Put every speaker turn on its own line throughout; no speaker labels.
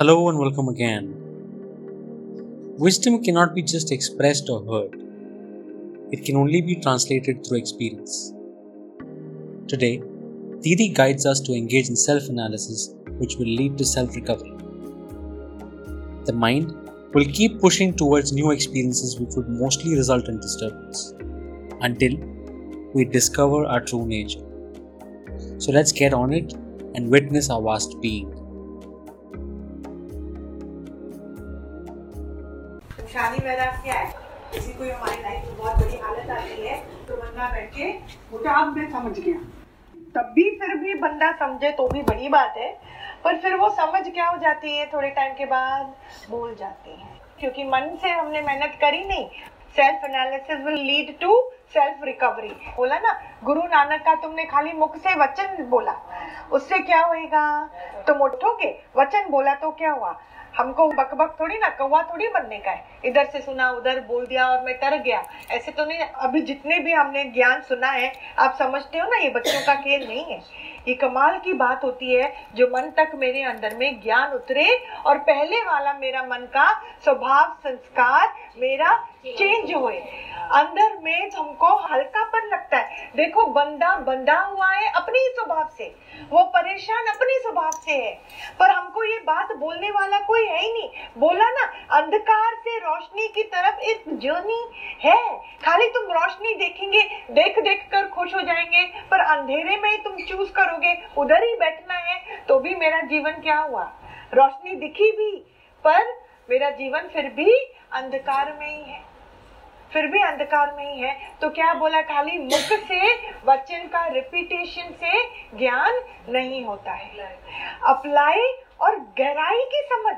Hello and welcome again. Wisdom cannot be just expressed or heard, it can only be translated through experience. Today, Didi guides us to engage in self analysis, which will lead to self recovery. The mind will keep pushing towards new experiences, which would mostly result in disturbance until we discover our true nature. So let's get on it and witness our vast being.
शादी मेरा क्या है किसी को हमारी life में बहुत बड़ी हालत आती है तो बंदा बैठ के बोलता, अब मैं समझ गया। तब भी फिर भी बंदा समझे तो भी बड़ी बात है, पर फिर वो समझ क्या हो जाती है, थोड़े टाइम के बाद भूल जाती है। क्योंकि मन से हमने मेहनत करी नहीं। Self analysis will lead to self recovery बोला ना, गुरु नानक का तुमने खाली मुख से वचन बोला, उससे क्या होएगा? तुम उठोगे वचन बोला तो क्या हुआ? हमको बकबक बक थोड़ी ना, कौवा थोड़ी बनने का है। इधर से सुना, उधर बोल दिया और मैं तर गया। ऐसे तो नहीं, अभी जितने भी हमने ज्ञान सुना है, आप समझते हो ना, ये बच्चों का खेल नहीं है। ये कमाल की बात होती है जो मन तक मेरे अंदर में ज्ञान उतरे और पहले वाला मेरा मन का स्वभाव, संस्कार मेरा चेंज हुए। अंदर में हमको हल्का पर लगता है। देखो, बंदा बंधा हुआ है अपने स्वभाव से। वो परेशान अपने स्वभाव से है। पर हमको ये बात बोलने वाला कोई है ही नहीं। बोला ना, अंधकार से रोशनी की तरफ़ एक जर्नी है। खाली तुम रोशनी देखेंगे देख देख कर खुश हो जाएँगे, पर अंधेरे में तुम चूज़ करोगे, उधर ही बैठना है तो भी मेरा जीवन क्या हुआ? रोशनी दिखी भी, पर मेरा जीवन फिर भी अंधकार में ही है। फिर भी अंधकार में ही है। तो क्या बोला खाली, मुख से, वचन का रिपीटेशन से ज्ञान नहीं होता है। अप्लाई और गहराई की समझ,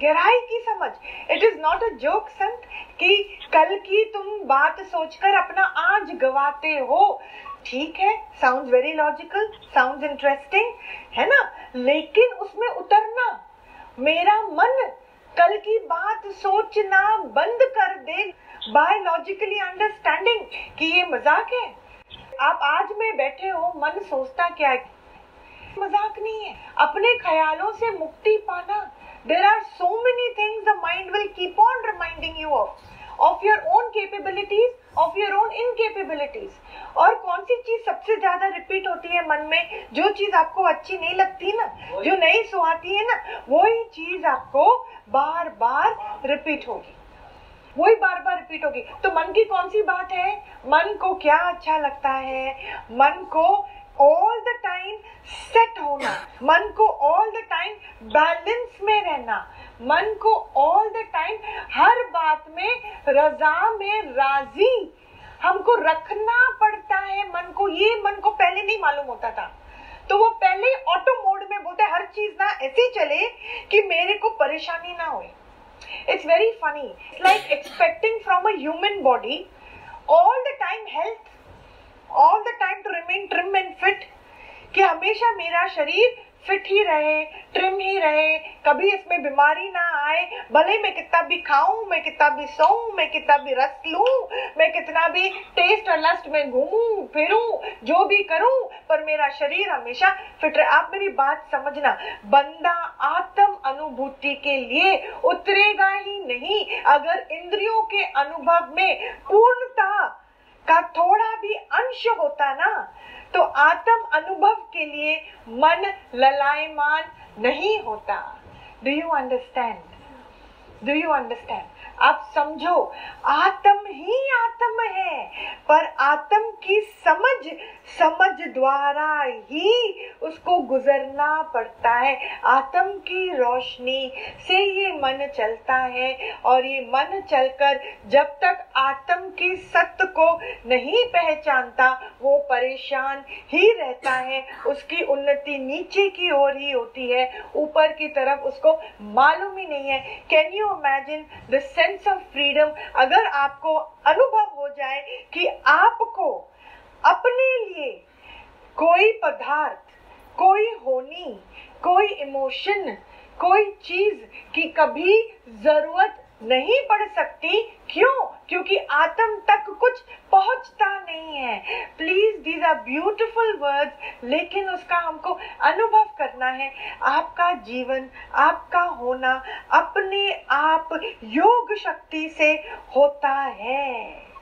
गहराई की समझ। It is not a joke संत, कि कल की तुम बात सोचकर अपना आज गवाते हो। ठीक है sound very logical sound interesting है ना? लेकिन उसमें उतरना, मेरा मन कल की बात सोचना बंद कर दे बायोलॉजिकली अंडरस्टैंडिंग कि ये मज़ाक है। आप आज में बैठे हो, मन सोचता क्या है? मज़ाक नहीं है। अपने ख्यालों से मुक्ति पाना। There are so many things the mind will keep on reminding you of of your own capabilities of your own incapabilities और कौन सी चीज़ सबसे ज़्यादा रिपीट होती है मन में? जो चीज़ आपको अच्छी नहीं लगती ना जो नहीं सुहाती है ना वही चीज़ आपको बार बार रिपीट होगी। वही बार बार रिपीट होगी। तो मन की कौन सी बात है? मन को क्या अच्छा लगता है? मन को ऑल द टाइम सेट होना। मन को ऑल द टाइम बैलेंस में रहना। मन को ऑल द टाइम हर बात में, रजा में राज़ी। हमको रखना पड़ता है मन को। ये मन को पहले नहीं मालूम होता था। तो वो पहले ऑटो मोड में बोलते, हर चीज़ ना ऐसे चले कि मेरे को परेशानी ना it's very funny. It's like expecting from a human body all the time health, all the time to remain trim and fit, कि हमेशा मेरा शरीर फिट ही रहे ट्रिम ही रहे, कभी इसमें बीमारी ना आए। भले मैं कितना भी खाऊं, मैं कितना भी सोऊं, मैं कितना भी रस लूँ, मैं कितना भी टेस्ट और लस्ट में घूमूं, फिरूं, जो भी करूँ, पर मेरा शरीर हमेशा फिट रहे। आप मेरी बात समझना, बंदा आत्म अनुभूति के लिए उतरेगा ही नहीं। अगर इंद्रियों के अनुभव में पूर्णता का थोड़ा भी अंश होता ना तो आत्म अनुभव के लिए मन ललायमान नहीं होता। Do you understand do you understand आप समझो, आत्म ही आत्म है, पर आत्म की समझ समझ द्वारा ही उसको गुजरना पड़ता है। आत्म की रोशनी से ये मन चलता है, और ये मन चलकर जब तक आत्म की सत्य को नहीं पहचानता, वो परेशान ही रहता है। उसकी उन्नति नीचे की ओर ही होती है, ऊपर की तरफ़ उसको मालूम ही नहीं है। Can you imagine the sense of freedom अगर आपको अनुभव हो जाए कि आपको अपने लिए कोई पदार्थ, कोई होनी, कोई इमोशन कोई चीज़ की कभी ज़रूरत नहीं पढ़ सकती? क्यों? क्योंकि आत्म तक कुछ पहुँचती नहीं है। Please these are beautiful words लेकिन उसका हमको अनुभव करना है। आपका जीवन, आपका होना अपने आप योग शक्ति से होता है।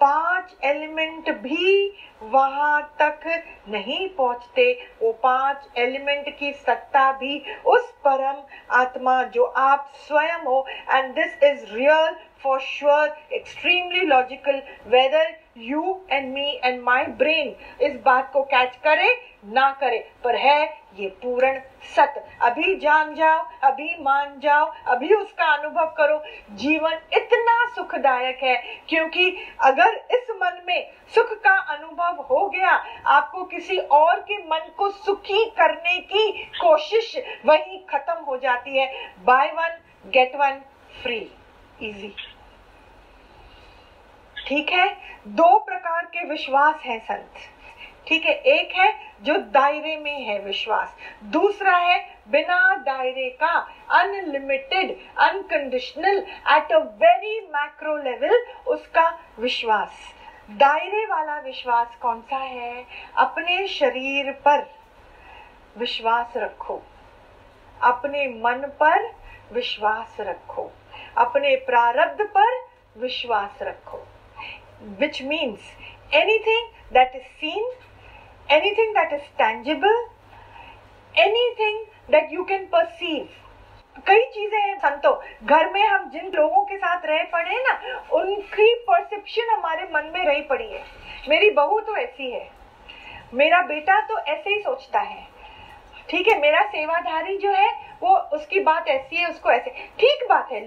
पाँच एलिमेंट भी वहाँ तक नहीं पहुँचते। वो पाँच एलिमेंट की सत्ता भी उस परम आत्मा जो आप स्वयं हो। And this is real for sure extremely logical whether you and me and my brain इस बात को कैच करे, ना करे। पर है ये पूर्ण सत्य। अभी जान जाओ, अभी मान जाओ, अभी उसका अनुभव करो। जीवन इतना सुखदायक है, क्योंकि अगर इस मन में सुख का अनुभव हो गया, आपको किसी और के मन को सुखी करने की कोशिश वही खत्म हो जाती है। Buy one get one free easy ठीक है? दो प्रकार के विश्वास हैं संत। ठीक है, एक है जो दायरे में है विश्वास। दूसरा है बिना दायरे का unlimited unconditional at a very macro level उसका विश्वास। दायरे वाला विश्वास कौन सा है? अपने शरीर पर विश्वास रखो। अपने मन पर विश्वास रखो। अपने प्रारब्ध पर विश्वास रखो। Which means anything that is seen anything that is tangible, anything that you can perceive. कई चीज़ें हैं संतो। घर में हम जिन लोगों के साथ रह पड़े हैं ना उनकी परसेप्शन हमारे मन में रही पड़ी है। मेरी बहू तो ऐसी है। मेरा बेटा तो ऐसे ही सोचता है। ठीक है मेरा सेवाधारी जो है वो उसकी बात ऐसी है उसको ऐसे। ठीक बात है।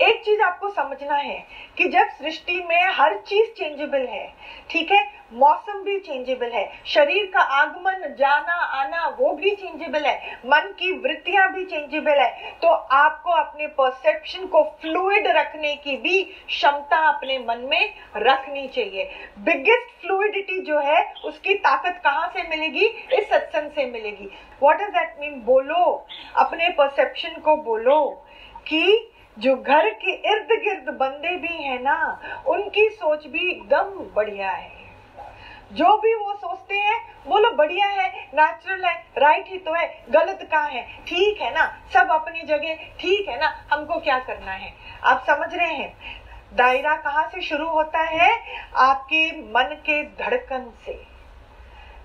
एक चीज़ आपको समझना है कि जब सृष्टि में हर चीज़ चेंजेबल है, ठीक है? मौसम भी चेंजेबल है, शरीर का आगमन, जाना, आना, वो भी चेंजेबल है, मन की वृत्तियाँ भी चेंजेबल है तो आपको अपने परसेप्शन को फ्लूइड रखने की भी क्षमता अपने मन में रखनी चाहिए। बिगेस्ट फ्लूइडिटी जो है, उसकी ताकत कहाँ से मिलेगी? इस सत्संग से मिलेगी। वॉट इज़ दैट मीन बोलो। अपने परसेप्शन को बोलो कि जो घर के इर्द गिर्द बंदे भी हैं ना, उनकी सोच भी एकदम बढ़िया है। जो भी वो सोचते हैं बोलो बढ़िया है नेचुरल है राइट ही तो है, गलत कहाँ है? ठीक है ना? सब अपनी जगह, ठीक है ना? हमको क्या करना है? आप समझ रहे हैं? दायरा कहाँ से शुरू होता है? आपके मन के धड़कन से।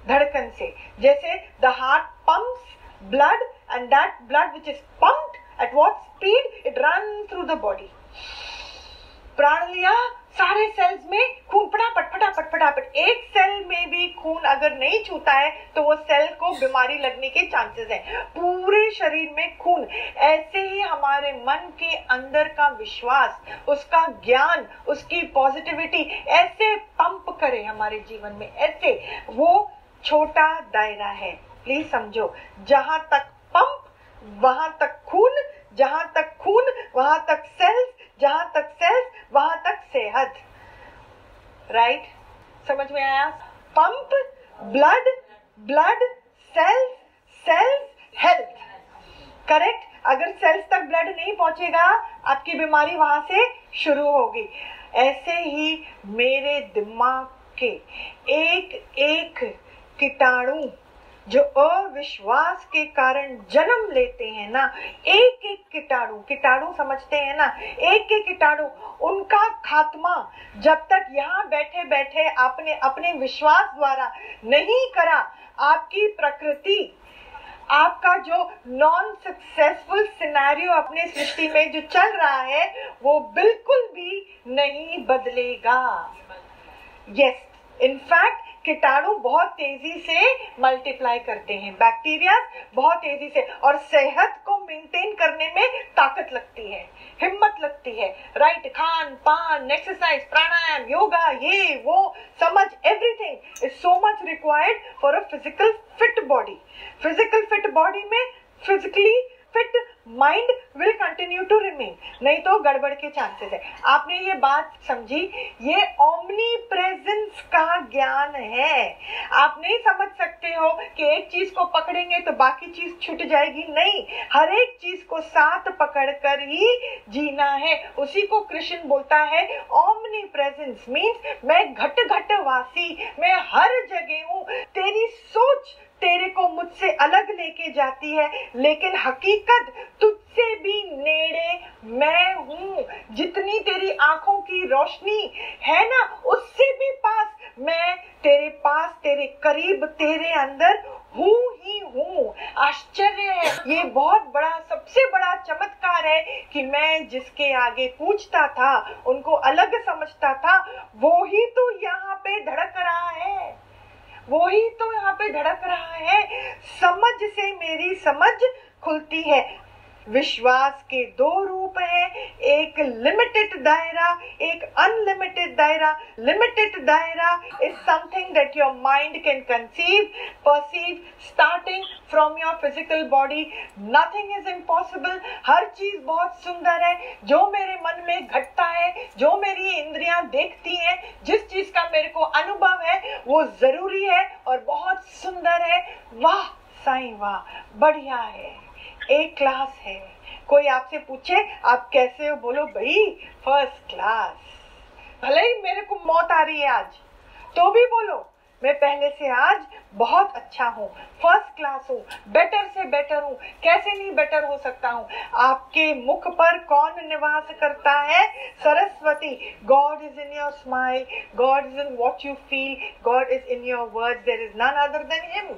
धड़कन से। जैसे the heart pumps blood and that blood which is pumped At what speed? It runs through the body. प्राण लिया, सारे सेल्स में खून फटाफट फटाफट फटाफट एक सेल में भी खून अगर नहीं छूता है तो वो सेल को बीमारी लगने के चांसेस है पूरे शरीर में खून ऐसे ही हमारे मन के अंदर का विश्वास, उसका ज्ञान, उसकी पॉजिटिविटी ऐसे पंप करे हमारे जीवन में ऐसे वो छोटा दायरा है प्लीज़ समझो, जहाँ तक पंप वहाँ तक खून, जहाँ तक खून, वहाँ तक सेल्स जहाँ तक सेल्स वहाँ तक सेहत। Right right? समझ में आया? Pump blood blood cells cells health correct अगर सेल्स तक ब्लड नहीं पहुंचेगा, आपकी बीमारी वहाँ से शुरू होगी। ऐसे ही मेरे दिमाग के एक एक कीटाणु जो अविश्वास के कारण जन्म लेते हैं ना, एक एक कीटाणु कीटाणु समझते हैं ना, एक एक कीटाणु, उनका खात्मा जब तक यहाँ बैठे बैठे आपने अपने विश्वास द्वारा नहीं करा, आपकी प्रकृति, आपका जो नॉन सक्सेसफुल सिनेरियो अपने सृष्टि में जो चल रहा है, वो बिल्कुल भी नहीं बदलेगा। यस इनफैक्ट कीटाणु बहुत तेज़ी से मल्टीप्लाई करते हैं। बैक्टीरिया बहुत तेज़ी से और सेहत को मेंटेन करने में ताकत लगती है, हिम्मत लगती है। राइट खान, पान एक्सरसाइज प्राणायाम, योगा, ये, वो, समझ everything is so much required for a physical fit body physical fit body में physically fit mind will continue to remain नहीं तो गड़बड़ के चांसेस है। आपने ये बात समझी? ये ओमनी प्रेजेंस का ज्ञान है। आप नहीं समझ सकते हो कि एक चीज़ को पकड़ेंगे तो बाकी चीज़ छूट जाएगी। नहीं, हर एक चीज़ को साथ पकड़ कर ही जीना है। उसी को कृष्ण बोलता है ओमनी प्रेजेंस मीन्स मैं घट घट वासी, मैं हर जगह हूँ। तेरी सोच तेरे को मुझसे अलग लेके जाती है, लेकिन हकीकत तुझसे भी नेड़े मैं हूँ। जितनी तेरी आँखों की रोशनी है ना, उससे भी पास मैं तेरे पास, तेरे करीब, तेरे अंदर हूँ ही हूँ। आश्चर्य है। ये बहुत बड़ा, सबसे बड़ा चमत्कार है कि मैं जिसके आगे पूछता था, उनको अलग समझता था, वो ही तो यहाँ पे धड़क रहा है। वो ही तो यहाँ पे धड़क रहा है। समझ से मेरी समझ खुलती है। विश्वास के दो रूप हैं, एक लिमिटेड दायरा, एक अनलिमिटेड दायरा। लिमिटेड दायरा is something that your mind can conceive perceive starting from your physical body nothing is impossible हर चीज़ बहुत सुंदर है। जो मेरे मन में घटता है, जो मेरी इंद्रियाँ देखती हैं, जिस चीज़ का मेरे को अनुभव है, वो ज़रूरी है और बहुत सुंदर है। वाह, साई वाह, बढ़िया है। एक क्लास है। कोई आपसे पूछे, आप कैसे हो? बोलो, भाई फ़र्स्ट क्लास भले ही मेरे को मौत आ रही है आज तो भी बोलो, मैं पहले से आज बहुत अच्छा हूँ फ़र्स्ट क्लास हूँ बेटर से बेटर हूँ, कैसे नहीं बेटर हो सकता हूँ? आपके मुख पर कौन निवास करता है? Saraswati God is in your smile God is in what you feel God is in your word there is none other than him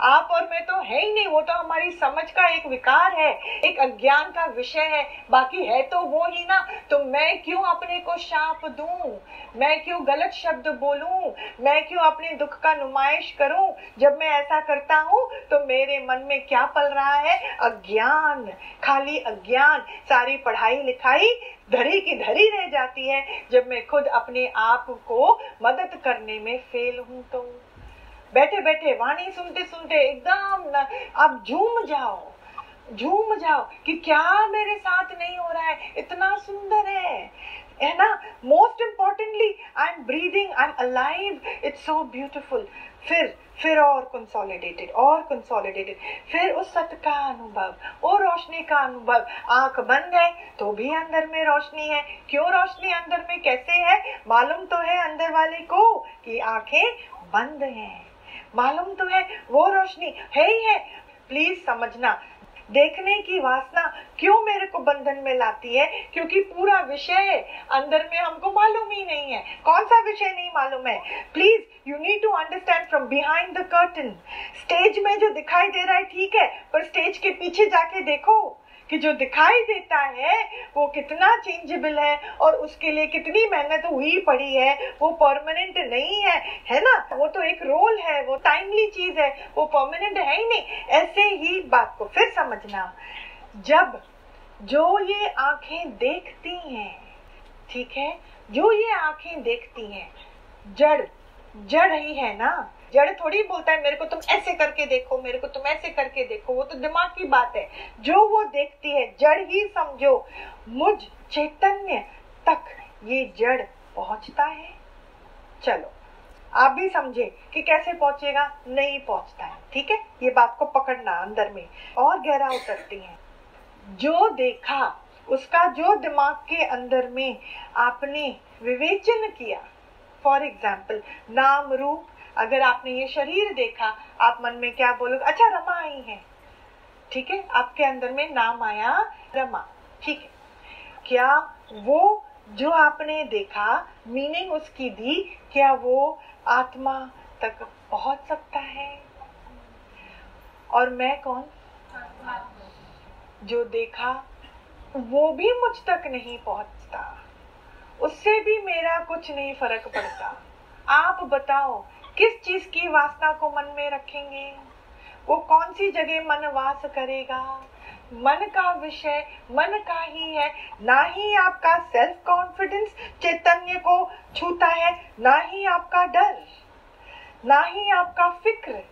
आप और मैं तो है ही नहीं, वो तो हमारी समझ का एक विकार है, एक अज्ञान का विषय है। बाकी है तो वो ही ना तो मैं क्यों अपने को शाप दूँ? मैं क्यों गलत शब्द बोलूँ? मैं क्यों अपने दुख का नुमाइश करूँ? जब मैं ऐसा करता हूँ तो मेरे मन में क्या पल रहा है? अज्ञान, खाली अज्ञान, सारी पढ़ाई लिखाई धरी की धरी रह जाती है। जब मैं खुद अपने आप को मदद करने में फेल हूँ तो। बैठे बैठे, वाणी सुनते सुनते एकदम आप झूम जाओ झूम जाओ कि क्या मेरे साथ नहीं हो रहा है, इतना सुंदर है है ना? Most importantly I am breathing I am alive it's so beautiful फिर फिर और कंसोलिडेटेड और कंसोलिडेटेड फिर उस सत का अनुभव, वो रोशनी का अनुभव। आँख बंद है तो भी अंदर में रोशनी है। क्यों रोशनी अंदर में कैसे है? मालूम तो है अंदर वाले को कि आँखें बंद हैं। मालूम तो है, वो रोशनी है ही है। प्लीज़ समझना। देखने की वासना क्यों मेरे को बंधन में लाती है? क्योंकि पूरा विषय है। अंदर में हमको मालूम ही नहीं है। कौन सा विषय नहीं मालूम है? Please you need to understand from behind the curtain stage में जो दिखाई दे रहा है, ठीक है, पर स्टेज के पीछे जाके देखो। कि जो दिखाई देता है, वो कितना चेंजेबल है और उसके लिए कितनी मेहनत हुई पड़ी है, वो परमानेंट नहीं है है ना? वो तो एक रोल है, वो टाइमली चीज़ है, वो परमानेंट है ही नहीं। ऐसे ही बात को फिर समझना। जब जो ये आँखें देखती हैं, ठीक है? जो ये आँखें देखती हैं, जड़ जड़ ही है ना? जड़ थोड़ी बोलता है, मेरे को तुम ऐसे करके देखो, मेरे को तुम ऐसे करके देखो, वो तो दिमाग की बात है। जो वो देखती है, जड़ ही समझो। मुझ चैतन्य तक ये जड़ पहुँचता है। चलो, आप भी समझे कि कैसे पहुंचेगा? नहीं पहुँचता है, ठीक है? ये बात को पकड़ना अंदर में। और गहरा उतरती है। जो देखा, उसका जो दिमाग के अंदर में आपने विवेचन किया, फॉर एग्ज़ाम्पल, नाम रूप अगर आपने ये शरीर देखा, आप मन में क्या बोलोगे? अच्छा रमा आई है। ठीक है? आपके अंदर में नाम आया रमा। ठीक है? क्या वो जो आपने देखा मीनिंग उसकी दी, क्या वो आत्मा तक पहुँच सकता है? और मैं कौन? जो देखा, वो भी मुझ तक नहीं पहुँचता। उससे भी मेरा कुछ नहीं फ़र्क पड़ता। आप बताओ किस चीज़ की वासना को मन में रखेंगे? वो कौन सी जगह मन वास करेगा? मन का विषय मन का ही है। ना ही आपका सेल्फ कॉन्फिडेंस चैतन्य को छूता है, ना ही आपका डर, ना ही आपका फ़िक्र।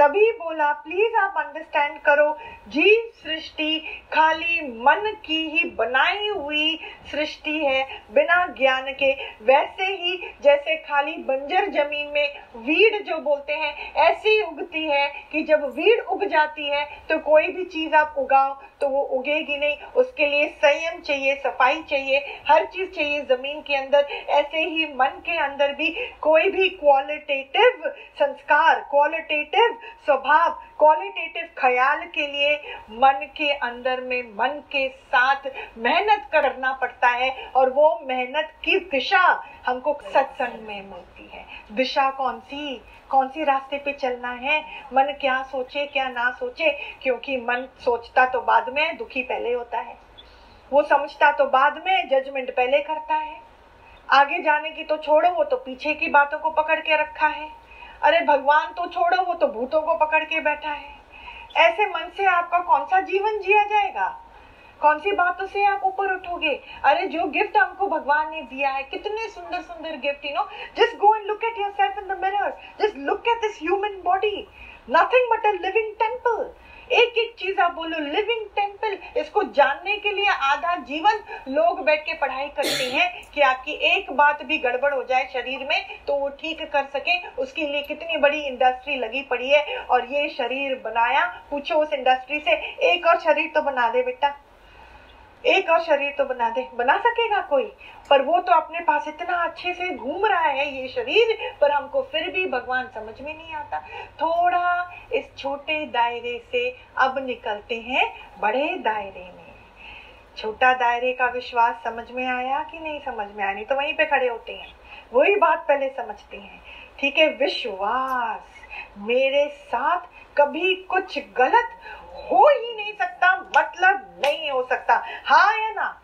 तभी बोला प्लीज़ आप अंडरस्टैंड करो, जीव सृष्टि खाली मन की ही बनाई हुई सृष्टि है, बिना ज्ञान के। वैसे ही जैसे खाली बंजर ज़मीन में वीड जो बोलते हैं, ऐसी उगती है कि जब वीड उग जाती है तो कोई भी चीज़ आप उगाओ तो वो उगेगी नहीं। उसके लिए संयम चाहिए, सफ़ाई चाहिए, हर चीज़ चाहिए ज़मीन के अंदर। ऐसे ही मन के अंदर भी कोई भी क्वालिटेटिव संस्कार क्वालिटेटिव स्वभाव क्वालिटेटिव ख्याल के लिए मन के अंदर में, मन के साथ मेहनत करना पड़ता है और वो मेहनत की दिशा हमको सत्संग में मिलती है। दिशा कौन सी? कौन सी रास्ते पे चलना है? मन क्या सोचे, क्या ना सोचे? क्योंकि मन सोचता तो बाद में, दुखी पहले होता है। वो समझता तो बाद में जजमेंट पहले करता है। आगे जाने की तो छोड़ो, वो तो पीछे की बातों को पकड़ के रखा है। अरे भगवान तो छोड़ो, वो तो भूतों को पकड़ के बैठा है। ऐसे मन से आपका कौन सा जीवन जिया जाएगा? कौन सी बातों से आप ऊपर उठोगे? अरे जो गिफ्ट हमको भगवान ने दिया है, कितने सुंदर सुंदर gift you know just go and look at yourself in the mirror just look at this human body nothing but a living temple एक एक चीज़ आप बोलो लिविंग टेंपल इसको जानने के लिए आधा जीवन लोग बैठ के पढ़ाई करते हैं कि आपकी एक बात भी गड़बड़ हो जाए शरीर में तो वो ठीक कर सके। उसके लिए कितनी बड़ी इंडस्ट्री लगी पड़ी है और ये शरीर बनाया, पूछो उस इंडस्ट्री से, एक और शरीर तो बना दे बेटा। एक और शरीर तो बना दे। बना सकेगा कोई? पर वो तो अपने पास इतना अच्छे से घूम रहा है ये शरीर, पर हमको फिर भी भगवान समझ में नहीं आता। थोड़ा इस छोटे दायरे से अब निकलते हैं बड़े दायरे में। छोटा दायरे का विश्वास समझ में आया कि नहीं समझ में आया? नहीं तो वहीं पे खड़े होते हैं। वही बात पहले समझते हैं। ठीक है, विश्वास मेरे साथ कभी कुछ गलत हो ही नहीं सकता मतलब नहीं हो सकता। हाँ या ना?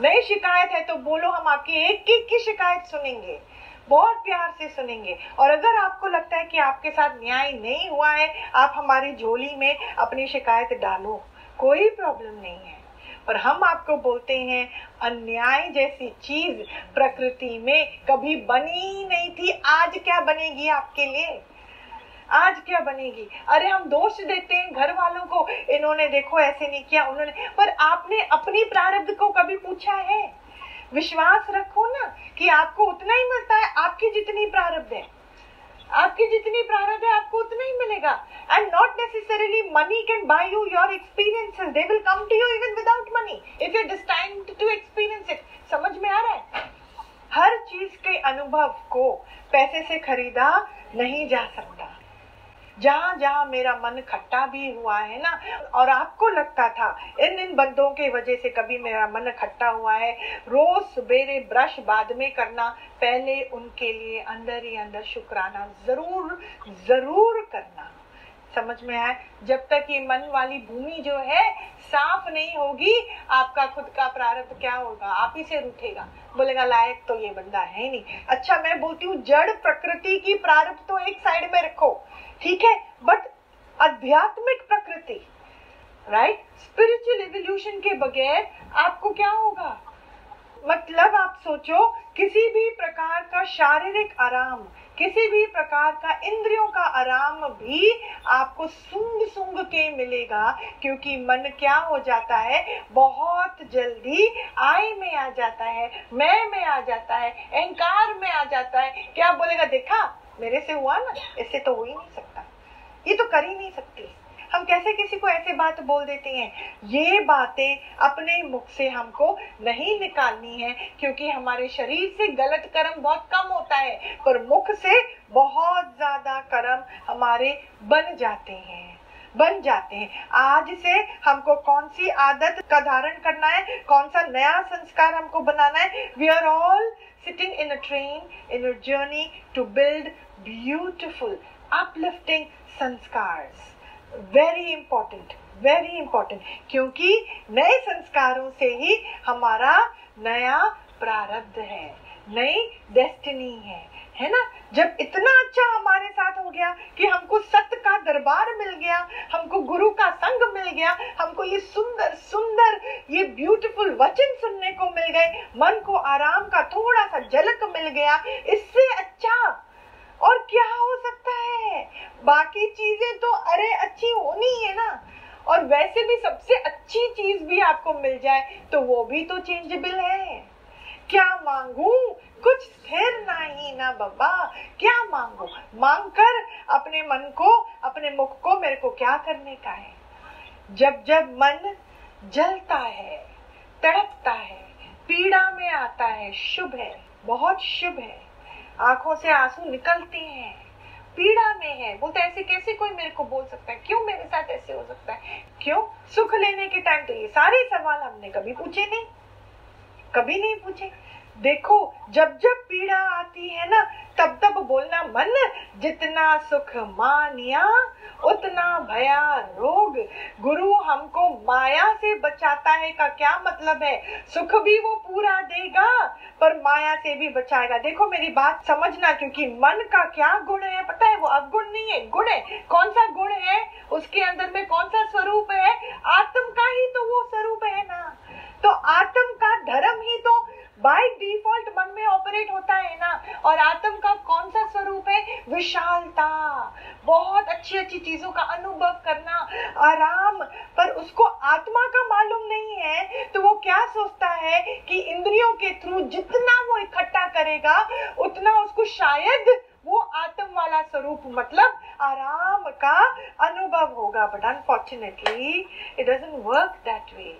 नई शिकायत है तो बोलो, हम आपकी एक एक की शिकायत सुनेंगे। बहुत प्यार से सुनेंगे। और अगर आपको लगता है कि आपके साथ न्याय नहीं हुआ है, आप हमारी झोली में अपनी शिकायत डालो। कोई प्रॉब्लम नहीं है। पर हम आपको बोलते हैं, अन्याय जैसी चीज़ प्रकृति में कभी बनी नहीं थी। आज क्या बनेगी आपके लिए? आज क्या बनेगी? अरे, हम दोष देते हैं घर वालों को। इन्होंने देखो, ऐसे नहीं किया, उन्होंने पर आपने अपनी प्रारब्ध को कभी पूछा है? विश्वास रखो ना कि आपको उतना ही मिलता है, आपकी जितनी प्रारब्ध है। आपकी जितनी प्रारब्ध है, आपको उतना ही मिलेगा। And not necessarily money can buy you your experiences they will come to you even without money if you this time to experience it समझ में आ रहा है? हर चीज़ के अनुभव को पैसे से खरीदा नहीं जा सकता। जहाँ जहाँ मेरा मन खट्टा भी हुआ है ना, और आपको लगता था, इन इन बंदों के वजह से कभी मेरा मन खट्टा हुआ है, रोज सवेरे ब्रश बाद में करना, पहले उनके लिए अंदर ही अंदर शुक्राना ज़रूर ज़रूर करना। समझ में आए जब तक ये मन वाली भूमि जो है, साफ़ नहीं होगी, आपका खुद का प्रारब्ध क्या होगा? आप ही से रूठेगा। बोलेगा, लायक तो ये बंदा है नहीं। अच्छा मैं बोलती हूँ, जड़ प्रकृति की प्रारब्ध तो एक साइड में रखो। ठीक है? बट आध्यात्मिक प्रकृति राइट स्पिरिचुअल एवोल्यूशन के बगैर आपको क्या होगा? मतलब आप सोचो, किसी भी प्रकार का शारीरिक आराम, किसी भी प्रकार का इंद्रियों का आराम भी आपको सुंग सुंग के मिलेगा, क्योंकि मन क्या हो जाता है? बहुत जल्दी आई में आ जाता है, मैं में आ जाता है अहंकार में आ जाता है। क्या बोलेगा? देखा? मेरे से हुआ ना, इससे तो हो ही नहीं सकता। ये तो कर ही नहीं सकती। हम कैसे किसी को ऐसे बात बोल देते हैं? ये बातें अपने मुख से हमको नहीं निकालनी है, क्योंकि हमारे शरीर से गलत कर्म बहुत कम होता है, पर मुख से बहुत ज़्यादा कर्म हमारे बन जाते हैं। बन जाते हैं। आज से हमको कौन सी आदत का धारण करना है? कौन सा नया संस्कार हमको बनाना है? We are all sitting in a train in a journey to build beautiful uplifting sanskars very important very important क्योंकि नए संस्कारों से ही हमारा नया प्रारब्ध है, नई डेस्टिनी है। है ना? जब इतना अच्छा हमारे साथ हो गया कि हमको सत्य का दरबार मिल गया, हमको गुरु का संग मिल गया, हमको ये सुंदर सुंदर, ये ब्यूटीफुल वचन सुनने को मिल गए, मन को आराम का थोड़ा सा झलक मिल गया, इससे अच्छा। और क्या हो सकता है? बाकी चीज़ें तो अरे अच्छी होनी है ना। और वैसे भी सबसे अच्छी चीज़ भी आपको मिल जाए तो वो भी तो चेंजेबल है। क्या मांगू? कुछ स्थिर नहीं ना बाबा। क्या मांगू? मांग कर अपने मन को, अपने मुख को मेरे को क्या करने का है? जब जब मन जलता है, तड़पता है, पीड़ा में आता है, शुभ है, बहुत शुभ है। आँखों से आँसू निकलते हैं। पीड़ा में है। बोलते ऐसे कैसे कोई मेरे को बोल सकता है? क्यों मेरे साथ ऐसे हो सकता है? क्यों? सुख लेने के टाइम तो ये सारे सवाल हमने कभी पूछे नहीं। कभी नहीं पूछे। देखो, जब जब पीड़ा आती है ना, तब तब बोलना मन, जितना सुख मानिया, उतना भया रोग। गुरु हमको माया से बचाता है का क्या मतलब है? सुख भी वो पूरा देगा, पर माया से भी बचाएगा। देखो, मेरी बात समझना, क्योंकि मन का क्या गुण है, पता है? वो अवगुण नहीं है, गुण है। कौन सा गुण है? उसके अंदर में कौन सा स्वरूप है? आत्म का ही तो वो स्वरूप है ना। तो आत्म का धर्म ही तो बाय डिफ़ॉल्ट मन में ऑपरेट होता है ना, और आत्म का कौन सा स्वरूप है? विशालता। बहुत अच्छी अच्छी चीज़ों का अनुभव करना आराम। पर उसको आत्मा का मालूम नहीं है तो वो क्या सोचता है कि इंद्रियों के थ्रू जितना वो इकट्ठा करेगा, उतना उसको शायद वो आत्म वाला स्वरूप मतलब आराम का अनुभव होगा। But unfortunately it doesn't work that way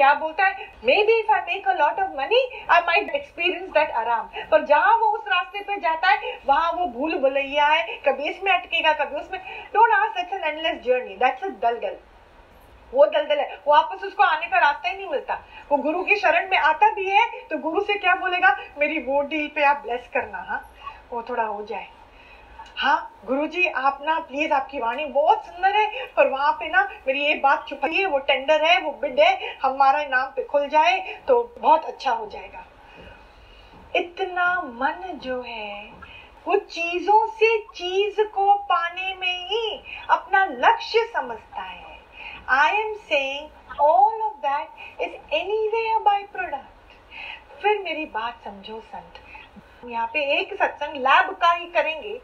क्या बोलता है? Maybe if I make a lot of money I might experience that आराम पर जहाँ वो उस रास्ते पे जाता है, वहाँ वो भूल भुलैया है। कभी इसमें अटकेगा, कभी उसमें। Don't ask that's an endless journey that's a daldal. वो दलदल है। वापस उसको आने का रास्ता ही नहीं मिलता। वो गुरु की शरण में आता भी है तो गुरु से क्या बोलेगा? मेरी वो डील पे आप ब्लेस करना हाँ? वो थोड़ा हो जाए। हाँ गुरुजी, आप ना प्लीज़ आपकी वाणी बहुत सुंदर है, पर वहाँ पे ना, मेरी ये बात छुपाइए, वो टेंडर है, वो बिड है, हमारा नाम पे खुल जाए तो बहुत अच्छा हो जाएगा। इतना मन जो है, वो चीज़ों से चीज़ को पाने में ही अपना लक्ष्य समझता है। I am saying all of that is anyway by product फिर मेरी बात समझो, संत। यहाँ पे एक सत्संग लैब का ही करेंगे।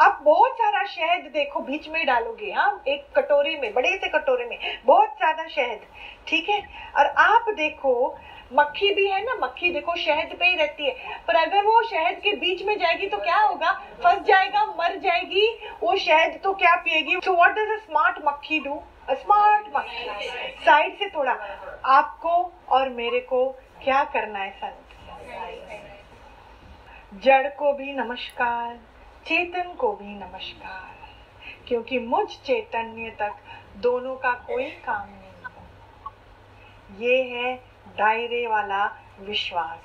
आप बहुत सारा शहद देखो, बीच में डालोगे हाँ एक कटोरे में, बड़े से कटोरे में, बहुत ज़्यादा शहद, ठीक है? और आप देखो, मक्खी भी है ना, मक्खी देखो, शहद पे ही रहती है, पर अगर वो शहद के बीच में जाएगी तो क्या होगा? फंस जाएगा, मर जाएगी, वो शहद तो क्या पिएगी? So what does a smart makkhi do smart makkhi side से थोड़ा, आपको और मेरे को क्या करना है, संत? जड़ को भी नमस्कार। चेतन को भी नमस्कार, क्योंकि मुझ चैतन्य तक दोनों का कोई काम नहीं ये है दायरे वाला विश्वास।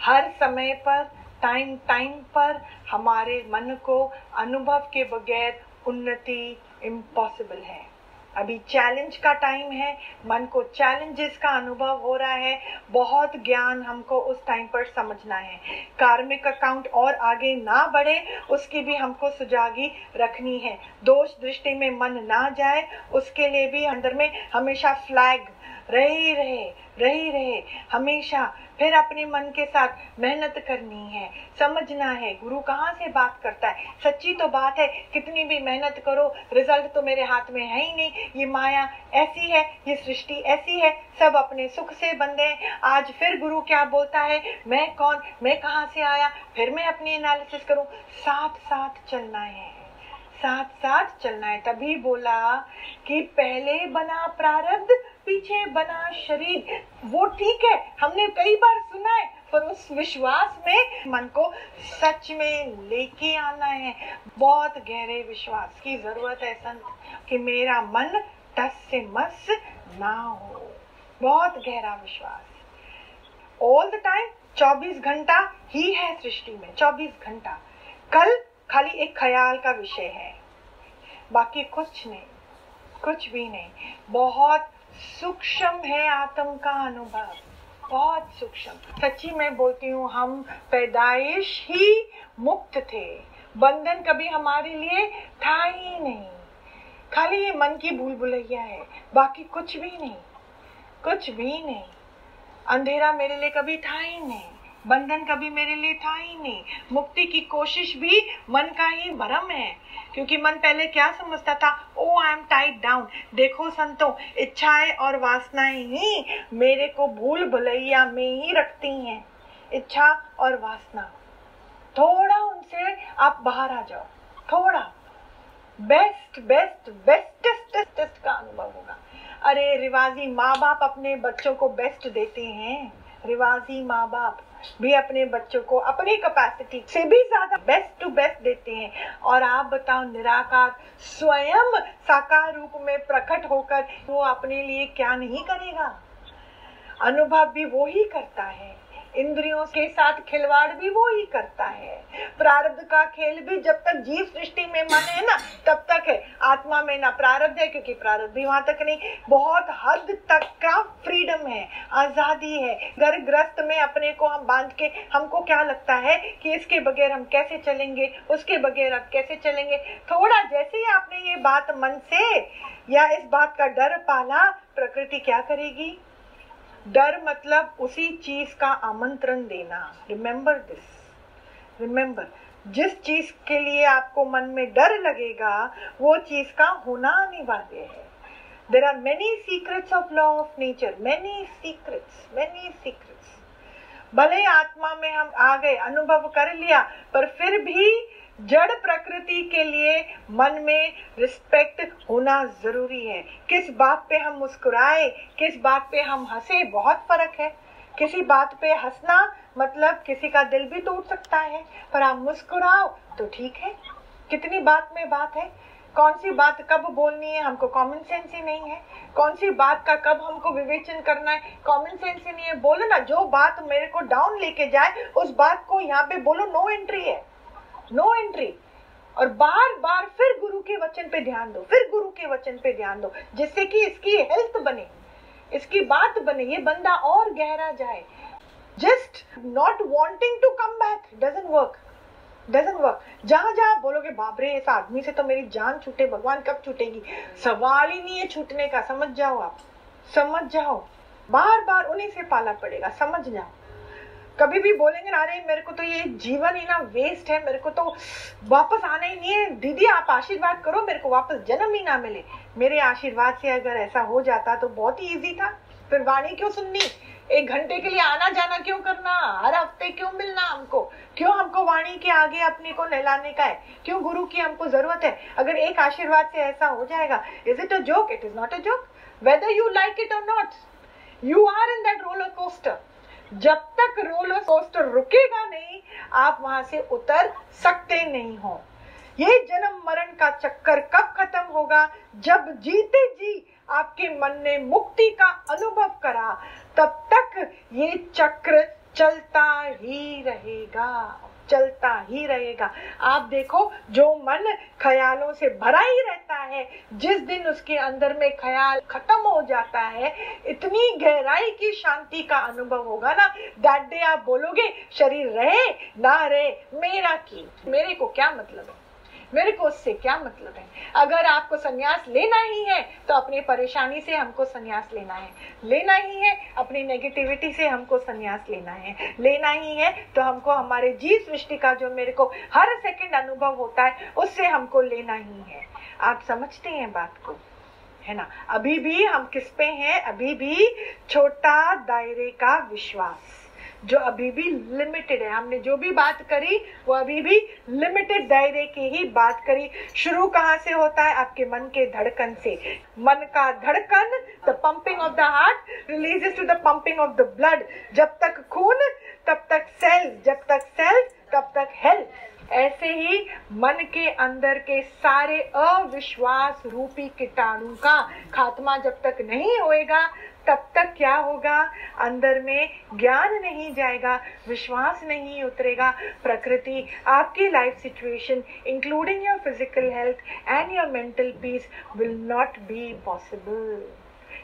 हर समय पर टाइम टाइम पर हमारे मन को अनुभव के बगैर उन्नति इम्पॉसिबल है। अभी चैलेंज का टाइम है, मन को चैलेंजेस का अनुभव हो रहा है, बहुत ज्ञान हमको उस टाइम पर समझना है। कार्मिक अकाउंट और आगे ना बढ़े, उसकी भी हमको सुजागी रखनी है। दोष दृष्टि में मन ना जाए, उसके लिए भी अंदर में हमेशा फ्लैग रहे रहे, रही, रहे। हमेशा फिर अपने मन के साथ मेहनत करनी है, समझना है, गुरु कहाँ से बात करता है? सच्ची तो बात है, कितनी भी मेहनत करो रिज़ल्ट तो मेरे हाथ में है ही नहीं। ये माया ऐसी है, ये सृष्टि ऐसी है, सब अपने सुख से बंधे हैं। आज फिर गुरु क्या बोलता है? मैं कौन? मैं कहाँ से आया? फिर मैं अपनी एनालिसिस करूँ। साथ साथ चलना है। साथ साथ चलना है। तभी बोला कि पहले बना प्रारब्ध, पीछे बना शरीर। वो ठीक है, हमने कई बार सुना है, पर उस विश्वास में, मन को सच में लेके आना है। बहुत गहरे विश्वास की ज़रूरत है संत, कि मेरा मन टस से मस ना हो। बहुत गहरा विश्वास। ऑल द टाइम 24 घंटा ही है सृष्टि में 24 घंटा। कल खाली एक ख्याल का विषय है। बाकी कुछ नहीं, कुछ भी नहीं। बहुत सूक्ष्म है आत्म का अनुभव, बहुत सूक्ष्म। सच्ची मैं बोलती हूँ, हम पैदाइश ही मुक्त थे। बंधन कभी हमारे लिए था ही नहीं। खाली ये मन की भूल भुलैया है, बाकी कुछ भी नहीं, कुछ भी नहीं। अंधेरा मेरे लिए कभी था ही नहीं। बंधन कभी मेरे लिए था ही नहीं। मुक्ति की कोशिश भी मन का ही भरम है। क्योंकि मन पहले क्या समझता था? Oh I am tied down देखो संतो, इच्छाएँ और वासनाएँ ही मेरे को भूल भुलैया में ही रखती हैं। इच्छा और वासना। थोड़ा उनसे आप बाहर आ जाओ। थोड़ा। बेस्ट बेस्ट बेस्टेस्ट का अनुभव होगा। अरे, रिवाजी माँ बाप अपने बच्चों को बेस्ट देते हैं। रिवाजी माँ बाप भी अपने बच्चों को अपनी कैपेसिटी से भी ज़्यादा बेस्ट टू बेस्ट देते हैं। और आप बताओ, निराकार, स्वयं साकार रूप में प्रकट होकर वो अपने लिए क्या नहीं करेगा? अनुभव भी वो ही करता है। इंद्रियों के साथ खिलवाड़ भी वो ही करता है। प्रारब्ध का खेल भी जब तक जीव सृष्टि में मन है ना, तब तक है। आत्मा में ना प्रारब्ध है, क्योंकि प्रारब्ध भी वहाँ तक नहीं, बहुत हद तक का फ्रीडम है, आज़ादी है। घर ग्रस्त में अपने को हम बाँध के, हमको क्या लगता है कि इसके बगैर हम कैसे चलेंगे, उसके बगैर अब कैसे चलेंगे? थोड़ा जैसे ही आपने ये बात मन से, या इस बात का डर पाला, प्रकृति क्या करेगी? डर मतलब उसी चीज़ का आमंत्रण देना। रिमेंबर दिस रिमेम्बर जिस चीज़ के लिए आपको मन में डर लगेगा, वो चीज़ का होना अनिवार्य है। There are many secrets of law of nature many secrets many secrets भले आत्मा में हम आ गए, अनुभव कर लिया, पर फिर भी जड़ प्रकृति के लिए मन में रिस्पेक्ट होना ज़रूरी है। किस बात पे हम मुस्कुराए, किस बात पे हम हंसे, बहुत फ़र्क है। किसी बात पे हंसना मतलब किसी का दिल भी टूट सकता है, पर आप मुस्कुराओ तो ठीक है। कितनी बात में बात है? कौन सी बात कब बोलनी है हमको कॉमन सेंस ही नहीं है। कौन सी बात का कब हमको विवेचन करना है कॉमन सेंस ही नहीं है। बोलो ना, जो बात मेरे को डाउन लेके जाए, उस बात को यहाँ पे बोलो नो एंट्री है। नो एंट्री और बार बार फिर गुरु के वचन पे ध्यान दो, फिर गुरु के वचन पे ध्यान दो, जिससे कि इसकी हेल्थ बने, इसकी बात बने, ये बंदा और गहरा जाए। Just not wanting to come back doesn't work doesn't work जहाँ जहाँ बोलोगे, बाबरे, इस आदमी से तो मेरी जान छूटे, भगवान कब छूटेगी? सवाल ही नहीं है छूटने का, समझ जाओ आप, समझ जाओ। बार बार उन्हीं से पाला पड़ेगा, समझ जाओ। कभी भी बोलेंगे, ना अरे मेरे को तो ये जीवन ही ना वेस्ट है, मेरे को तो वापस आना ही नहीं है। दीदी, आप आशीर्वाद करो, मेरे को वापस जन्म ही ना मिले। मेरे आशीर्वाद से अगर ऐसा हो जाता तो बहुत ही इजी था। फिर वाणी क्यों सुननी? एक घंटे के लिए आना जाना क्यों करना? हर हफ़्ते क्यों मिलना हमको? क्यों हमको वाणी के आगे अपने को नहलाने का है? क्यों गुरु की हमको ज़रूरत है? अगर एक आशीर्वाद से ऐसा हो जाएगा is it a joke it is not a joke whether you like it or not you are in that roller coaster जब तक रोलर कोस्टर रुकेगा नहीं, आप वहाँ से उतर सकते नहीं हो। ये जन्म मरण का चक्कर कब खत्म होगा? जब जीते जी आपके मन ने मुक्ति का अनुभव करा, तब तक ये चक्र चलता ही रहेगा। चलता ही रहेगा। आप देखो, जो मन ख्यालों से भरा ही रहता है, जिस दिन उसके अंदर में ख्याल खत्म हो जाता है, इतनी गहराई की शांति का अनुभव होगा ना। दैट डे, आप बोलोगे, शरीर रहे ना रहे, मेरा की? मेरे को क्या मतलब है? मेरे को उससे क्या मतलब है? अगर आपको संन्यास लेना ही है तो अपनी परेशानी से हमको संन्यास लेना है। लेना ही है, अपनी नेगेटिविटी से हमको संन्यास लेना है। लेना ही है तो हमको हमारे जीव सृष्टि का जो मेरे को हर सेकंड अनुभव होता है, उससे हमको लेना ही है। आप समझते हैं बात को? है ना? अभी भी हम किस पे हैं? अभी भी छोटा दायरे का विश्वास। जो अभी भी लिमिटेड है। हमने जो भी बात करी, वो अभी भी लिमिटेड दायरे की ही बात करी। शुरू कहाँ से होता है? आपके मन के धड़कन से। मन का धड़कन the pumping of the heart releases to the pumping of the blood जब तक खून, तब तक सेल जब तक सेल तब तक हेल्थ ऐसे ही मन के अंदर के सारे अविश्वास रूपी कीटाणु का खात्मा जब तक नहीं होएगा तब तक क्या होगा? अंदर में ज्ञान नहीं जाएगा, विश्वास नहीं उतरेगा। प्रकृति, आपकी life situation including your physical health and your mental peace will not be possible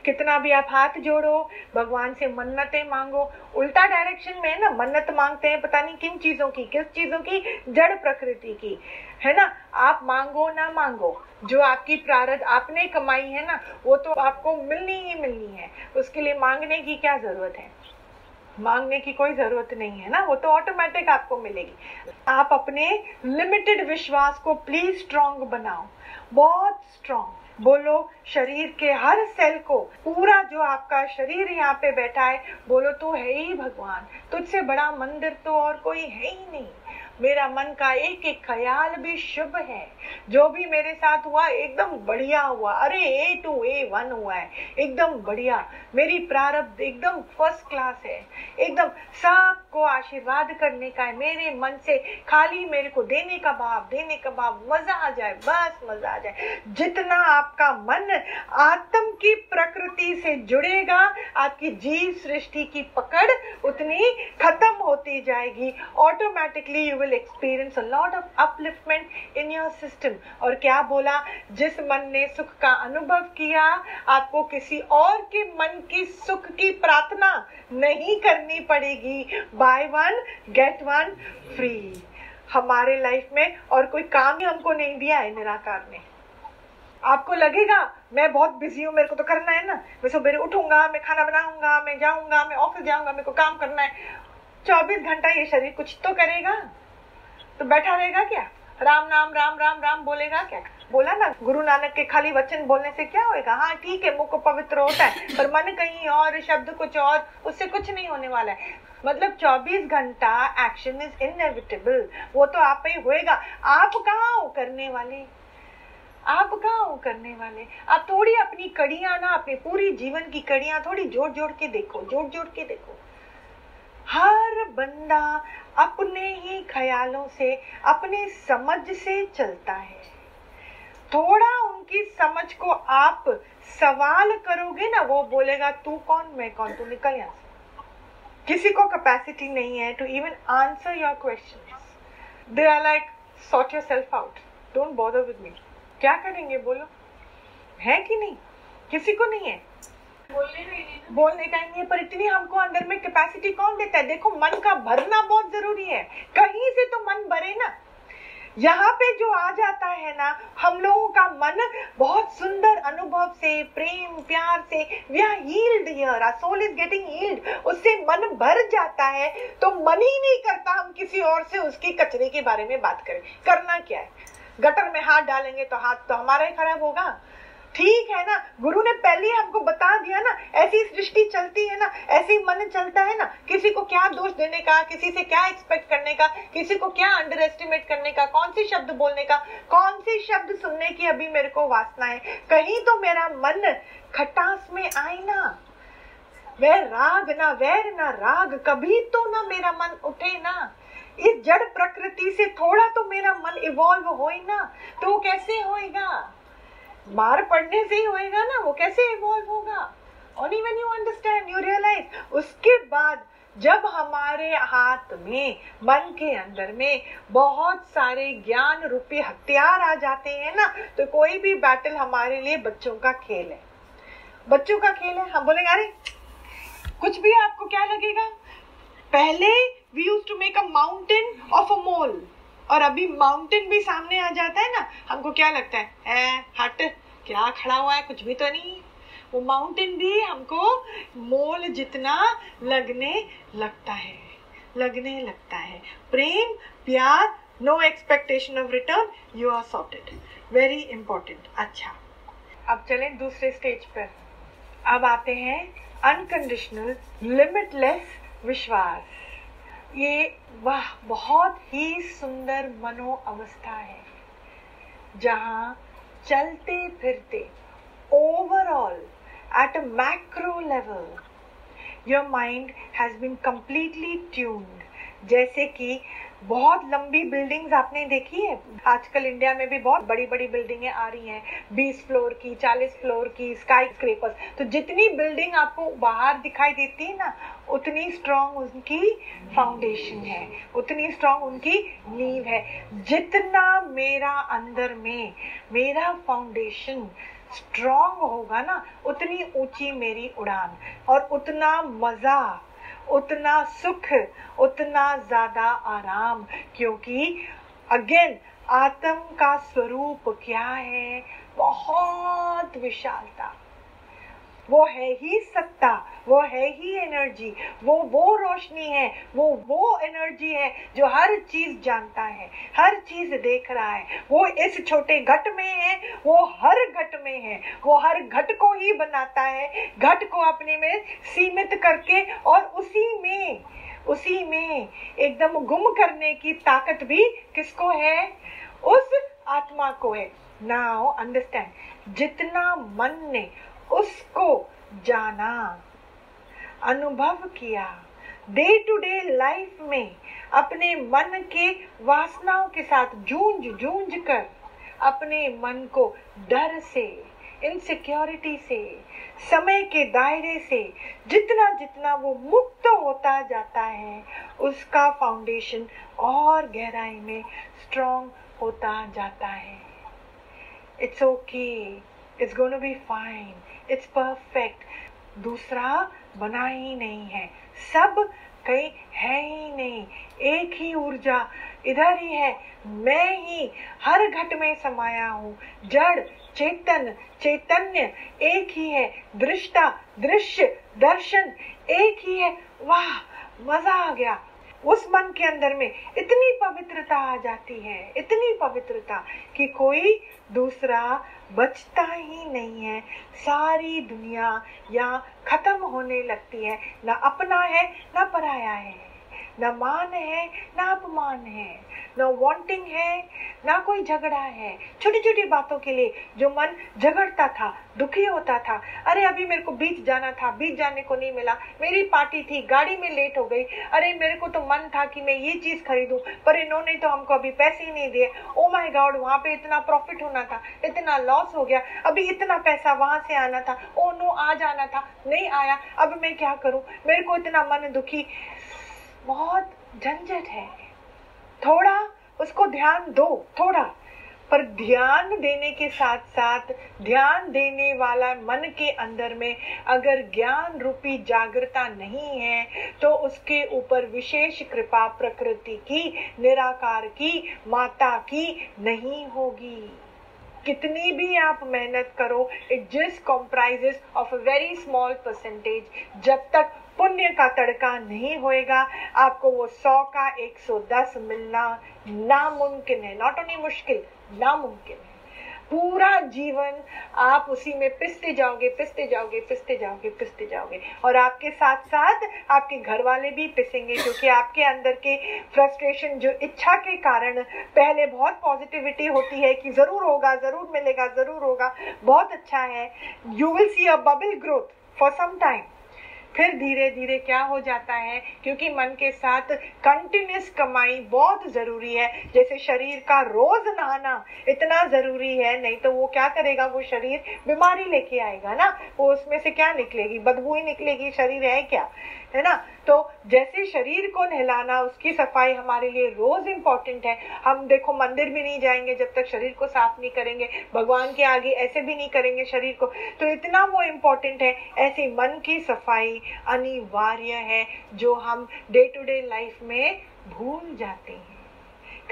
कितना भी आप हाथ जोड़ो, भगवान से मन्नतें मांगो। उल्टा डायरेक्शन में ना मन्नत मांगते हैं, पता नहीं किन चीज़ों की, किस चीज़ों की? जड़ प्रकृति की। है ना? आप मांगो ना मांगो, जो आपकी प्रारब्ध आपने कमाई है ना, वो तो आपको मिलनी ही मिलनी है। उसके लिए मांगने की क्या ज़रूरत है? मांगने की कोई ज़रूरत नहीं है ना, वो तो ऑटोमेटिक आपको मिलेगी। आप अपने लिमिटेड विश्वास को प्लीज़ स्ट्रॉन्ग बनाओ। बहुत स्ट्रॉन्ग बोलो, शरीर के हर सेल को, पूरा जो आपका शरीर यहाँ पे बैठा है, बोलो, तू है ही भगवान, तुझसे बड़ा मंदिर तो और कोई है ही नहीं। मेरा मन का एक एक ख्याल भी शुभ है। जो भी मेरे साथ हुआ, एकदम बढ़िया हुआ। अरे ए टू ए वन हुआ है। एकदम बढ़िया। मेरी प्रारब्ध एकदम फ़र्स्ट क्लास है। एकदम सबको आशीर्वाद करने का है। मेरे मन से खाली मेरे को देने का भाव, देने का भाव, मज़ा आ जाए। बस मज़ा आ जाए। जितना आपका मन आत्म की प्रकृति से जुड़ेगा, आपकी जीव सृष्टि की पकड़ उतनी खत्म होती जाएगी। Automatically you will will experience, a lot of upliftment in your system. और क्या बोला? जिस मन ने सुख का अनुभव किया, आपको किसी और के मन की सुख की प्रार्थना नहीं करनी पड़ेगी। Buy one get one free हमारे लाइफ में और कोई काम ही हमको नहीं दिया है निराकार ने। आपको लगेगा, मैं बहुत बिज़ी हूँ, मेरे को तो करना है ना। मैं सुबह उठूँगा, मैं खाना बनाऊँगा, मैं जाऊँगा, मैं ऑफ़िस जाऊँगा, मेरे को काम करना है। चौबीस घंटा ये शरीर कुछ तो करेगा। तो बैठा रहेगा क्या? राम, नाम, राम राम राम बोलेगा क्या? बोला ना, गुरु नानक के खाली वचन बोलने से क्या होएगा? हाँ ठीक है, मुख पवित्र होता है, पर मन कहीं और, शब्द कुछ और, उससे कुछ नहीं होने वाला है। मतलब 24 घंटा एक्शन इज़ इनएविटेबल वो तो आप ही होएगा। आप कहाँ हो करने वाले? आप कहाँ हो करने वाले? आप थोड़ी अपनी कड़िया ना, अपनी पूरी जीवन की कड़िया थोड़ी जोड़ जोड़ के देखो जोड़ जोड़ के देखो। हर बंदा अपने ही ख्यालों से, अपने समझ से चलता है। थोड़ा उनकी समझ को आप सवाल करोगे ना, वो बोलेगा, तू कौन? मैं कौन? तू निकल यहाँ से। किसी को कैपेसिटी नहीं है to even answer your question they are like sort yourself out don't bother with me क्या करेंगे बोलो? है कि नहीं? किसी को नहीं है। बोलने का ही नहीं है, पर इतनी हमको अंदर में कैपेसिटी कौन देता है? देखो, मन का भरना बहुत ज़रूरी है। कहीं से तो मन भरे ना। यहाँ पे जो आ जाता है ना, हम लोगों का मन बहुत सुंदर अनुभव से, प्रेम, प्यार से सोल इज़ गेटिंग उससे मन भर जाता है। तो मन ही नहीं करता हम किसी और से उसकी कचरे के बारे में बात करें। करना क्या है? गटर में हाथ डालेंगे तो हाथ तो हमारा ही खराब होगा। ठीक है ना? गुरु ने पहले ही हमको बता दिया ना, ऐसी सृष्टि चलती है ना, ऐसे मन चलता है ना, किसी को क्या दोष देने का, किसी से क्या एक्सपेक्ट करने का, किसी को क्या अंडर एस्टिमेट करने का, कौन सी शब्द बोलने का, कौन सी शब्द सुनने की अभी मेरे को वासना है? कहीं तो मेरा मन खटास में आए ना। वह राग ना, वैर ना, राग, कभी तो ना मेरा मन उठे ना। इस जड़ प्रकृति से थोड़ा तो मेरा मन इवॉल्व हो ना। तो कैसे होएगा? मार पड़ने से ही होएगा ना, वो कैसे इवॉल्व होगा? Only when you understand you realise उसके बाद जब हमारे हाथ में, मन के अंदर में बहुत सारे ज्ञान रूपी हथियार आ जाते हैं ना तो कोई भी बैटल हमारे लिए बच्चों का खेल है। बच्चों का खेल है? हम बोलेंगे, अरे, कुछ भी आपको क्या लगेगा? पहले we use to make a mountain of a mole और अभी माउंटेन भी सामने आ जाता है ना हमको क्या लगता है? ए, हट क्या खड़ा हुआ है? कुछ भी तो नहीं। वो माउंटेन भी हमको मोल जितना लगने लगता है लगने लगता है। प्रेम प्यार no expectation of return you are sorted very important अच्छा। अब चलें दूसरे स्टेज पर। अब आते हैं अनकंडीशनल लिमिटलेस विश्वास। ये वह, बहुत ही सुंदर मनो अवस्था है, जहाँ चलते फिरते overall at a macro level your mind has been completely tuned जैसे कि बहुत लंबी बिल्डिंग्स आपने देखी है? आजकल इंडिया में भी बहुत बड़ी बड़ी बिल्डिंगें आ रही हैं 20 फ्लोर की 40 फ्लोर की स्काई स्क्रेपर्स तो जितनी बिल्डिंग आपको बाहर दिखाई देती है ना उतनी स्ट्रॉन्ग उनकी फाउंडेशन है, उतनी स्ट्रॉन्ग उनकी नींव है। जितना मेरा अंदर में, मेरा फाउंडेशन स्ट्रॉन्ग होगा ना, उतनी ऊँची मेरी उड़ान। और उतना मज़ा, उतना सुख, उतना ज़्यादा आराम, क्योंकि अगेन आत्म का स्वरूप क्या है? बहुत विशालता। वो है ही सत्ता, वो है ही एनर्जी वो वो रोशनी है, वो वो एनर्जी है जो हर चीज़ जानता है, हर चीज़ देख रहा है। वो इस छोटे घट में है, वो हर घट में है, वो हर घट को ही बनाता है, घट को अपने में सीमित करके और उसी में उसी में एकदम गुम करने की ताकत भी किसको है? उस आत्मा को है। नाउ अंडरस्टैंड जितना मन ने उसको जाना। अनुभव किया। डे टू डे लाइफ में अपने मन के वासनाओं के साथ जूझ जूझ कर, अपने मन को डर से इनसिक्योरिटी से, समय के दायरे से जितना जितना वो मुक्त होता जाता है, उसका फाउंडेशन और गहराई में स्ट्रॉन्ग होता जाता है। It's okay it's gonna be fine it's perfect दूसरा बना ही नहीं है। सब कहीं है ही नहीं। एक ही ऊर्जा इधर ही है। मैं ही हर घट में समाया हूँ। जड़, चेतन, चैतन्य एक ही है। दृष्टा, दृश्य, दर्शन एक ही है। वाह, मज़ा आ गया। उस मन के अंदर में इतनी पवित्रता आ जाती है। इतनी पवित्रता कि कोई दूसरा बचता ही नहीं है। सारी दुनिया या खत्म होने लगती है। ना अपना है, ना पराया है। ना मान है, ना अपमान है, ना वांटिंग है, ना कोई झगड़ा है। छोटी छोटी बातों के लिए जो मन झगड़ता था, दुखी होता था, अरे अभी मेरे को बीच जाना था, बीच जाने को नहीं मिला, मेरी पार्टी थी, गाड़ी में लेट हो गई, अरे मेरे को तो मन था कि मैं ये चीज़ खरीदूं, पर इन्होंने तो हमको अभी पैसे ही नहीं दिए। ओ माय गॉड वहाँ पे इतना प्रॉफिट होना था, इतना लॉस हो गया, अभी इतना पैसा वहाँ से आना था ओ नो आ जाना था, नहीं आया, अब मैं क्या करूँ? मेरे को इतना मन दुखी बहुत झंझट है। थोड़ा उसको ध्यान दो, थोड़ा। पर ध्यान देने के साथ साथ ध्यान देने वाला मन के अंदर में अगर ज्ञान रूपी जागृता नहीं है तो उसके ऊपर विशेष कृपा प्रकृति की, निराकार की, माता की नहीं होगी। कितनी भी आप मेहनत करो it just comprises of a very small percentage जब तक पुण्य का तड़का नहीं होएगा। आपको वो सौ का एक सौ दस मिलना नामुमकिन है। नॉट ओनली मुश्किल, नामुमकिन है। पूरा जीवन आप उसी में पिसते जाओगे पिसते जाओगे पिसते जाओगे पिसते जाओगे। और आपके साथ साथ आपके घर वाले भी पिसेंगे, क्योंकि आपके अंदर के फ्रस्ट्रेशन जो इच्छा के कारण पहले बहुत पॉजिटिविटी होती है कि ज़रूर होगा, ज़रूर मिलेगा, ज़रूर होगा, बहुत अच्छा है। You will see a bubble growth for some time फिर धीरे धीरे क्या हो जाता है? क्योंकि मन के साथ कंटिन्यूस कमाई बहुत ज़रूरी है। जैसे शरीर का रोज नहाना इतना ज़रूरी है, नहीं तो वो क्या करेगा? वो शरीर बीमारी लेके आएगा ना? वो उसमें से क्या निकलेगी? बदबू ही निकलेगी। शरीर है क्या? है ना? तो जैसे शरीर को नहलाना, उसकी सफ़ाई हमारे लिए रोज इम्पोर्टेंट है। हम देखो मंदिर भी नहीं जाएँगे जब तक शरीर को साफ़ नहीं करेंगे। भगवान के आगे ऐसे भी नहीं करेंगे शरीर को। तो इतना वो इम्पोर्टेंट है। ऐसे मन की सफ़ाई अनिवार्य है, जो हम डे टू डे लाइफ में भूल जाते हैं।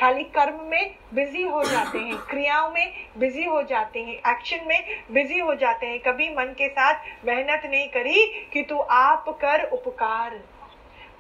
खाली कर्म में बिज़ी हो जाते हैं, क्रियाओं में बिज़ी हो जाते हैं एक्शन में बिज़ी हो जाते हैं। कभी मन के साथ मेहनत नहीं करी कि तू आप कर उपकार।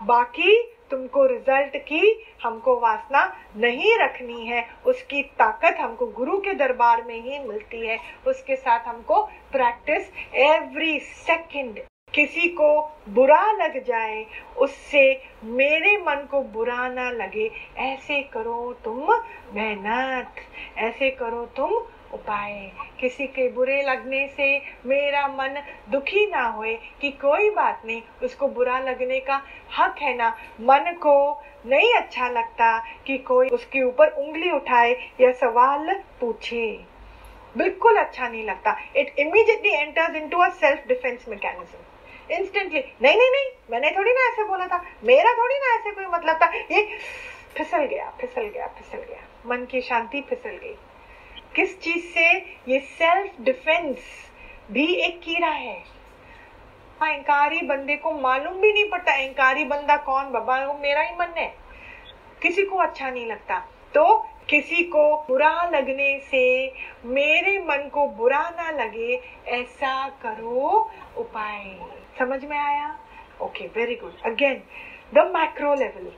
बाकी तुमको रिज़ल्ट की हमको वासना नहीं रखनी है, उसकी ताकत हमको गुरु के दरबार में ही मिलती है। उसके साथ हमको प्रैक्टिस एवरी सेकंड किसी को बुरा लग जाए, उससे मेरे मन को बुरा ना लगे। ऐसे करो तुम मेहनत, ऐसे करो तुम उपाय। किसी के बुरे लगने से मेरा मन दुखी ना होए, कि कोई बात नहीं, उसको बुरा लगने का हक है ना। मन को नहीं अच्छा लगता कि कोई उसके ऊपर उंगली उठाए या सवाल पूछे। बिल्कुल अच्छा नहीं लगता। It immediately enters into a self defence mechanism instantly नहीं नहीं नहीं. मैंने थोड़ी ना ऐसे बोला था. मेरा थोड़ी ना ऐसे कोई मतलब था. ये फिसल गया फिसल गया फिसल गया. मन की शांति फिसल गई. किस चीज़ से? ये सेल्फ डिफेंस भी एक कीड़ा है. अहंकारी बंदे को मालूम भी नहीं पड़ता अहंकारी बंदा कौन? बाबा, वो मेरा ही मन है. किसी को अच्छा नहीं लगता. तो किसी को बुरा लगने से, मेरे मन को बुरा ना लगे, ऐसा करो उपाय. समझ में आया? Okay very good again the macro level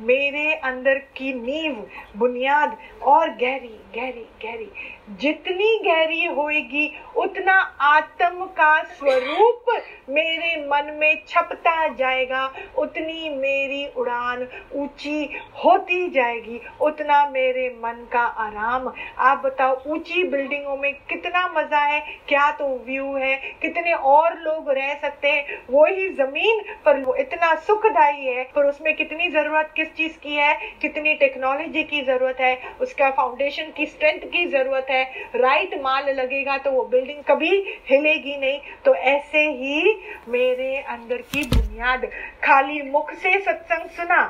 मेरे अंदर की नींव, बुनियाद और गहरी गहरी गहरी। जितनी गहरी होएगी, उतना आत्म का स्वरूप मेरे मन में छपता जाएगा। उतनी मेरी उड़ान ऊँची होती जाएगी। उतना मेरे मन का आराम। आप बताओ, ऊँची बिल्डिंगों में कितना मज़ा है? क्या तो व्यू है? कितने और लोग रह सकते हैं? वो ही ज़मीन पर वो इतना सुखदायी है। पर उसमें कितनी ज़रूरत किस चीज़ की है? कितनी टेक्नोलॉजी की ज़रूरत है? उसका फाउंडेशन की स्ट्रेंथ की ज़रूरत है। राइट माल लगेगा तो वो बिल्डिंग कभी हिलेगी नहीं। तो ऐसे ही मेरे अंदर की बुनियाद, खाली मुख से सत्संग सुना,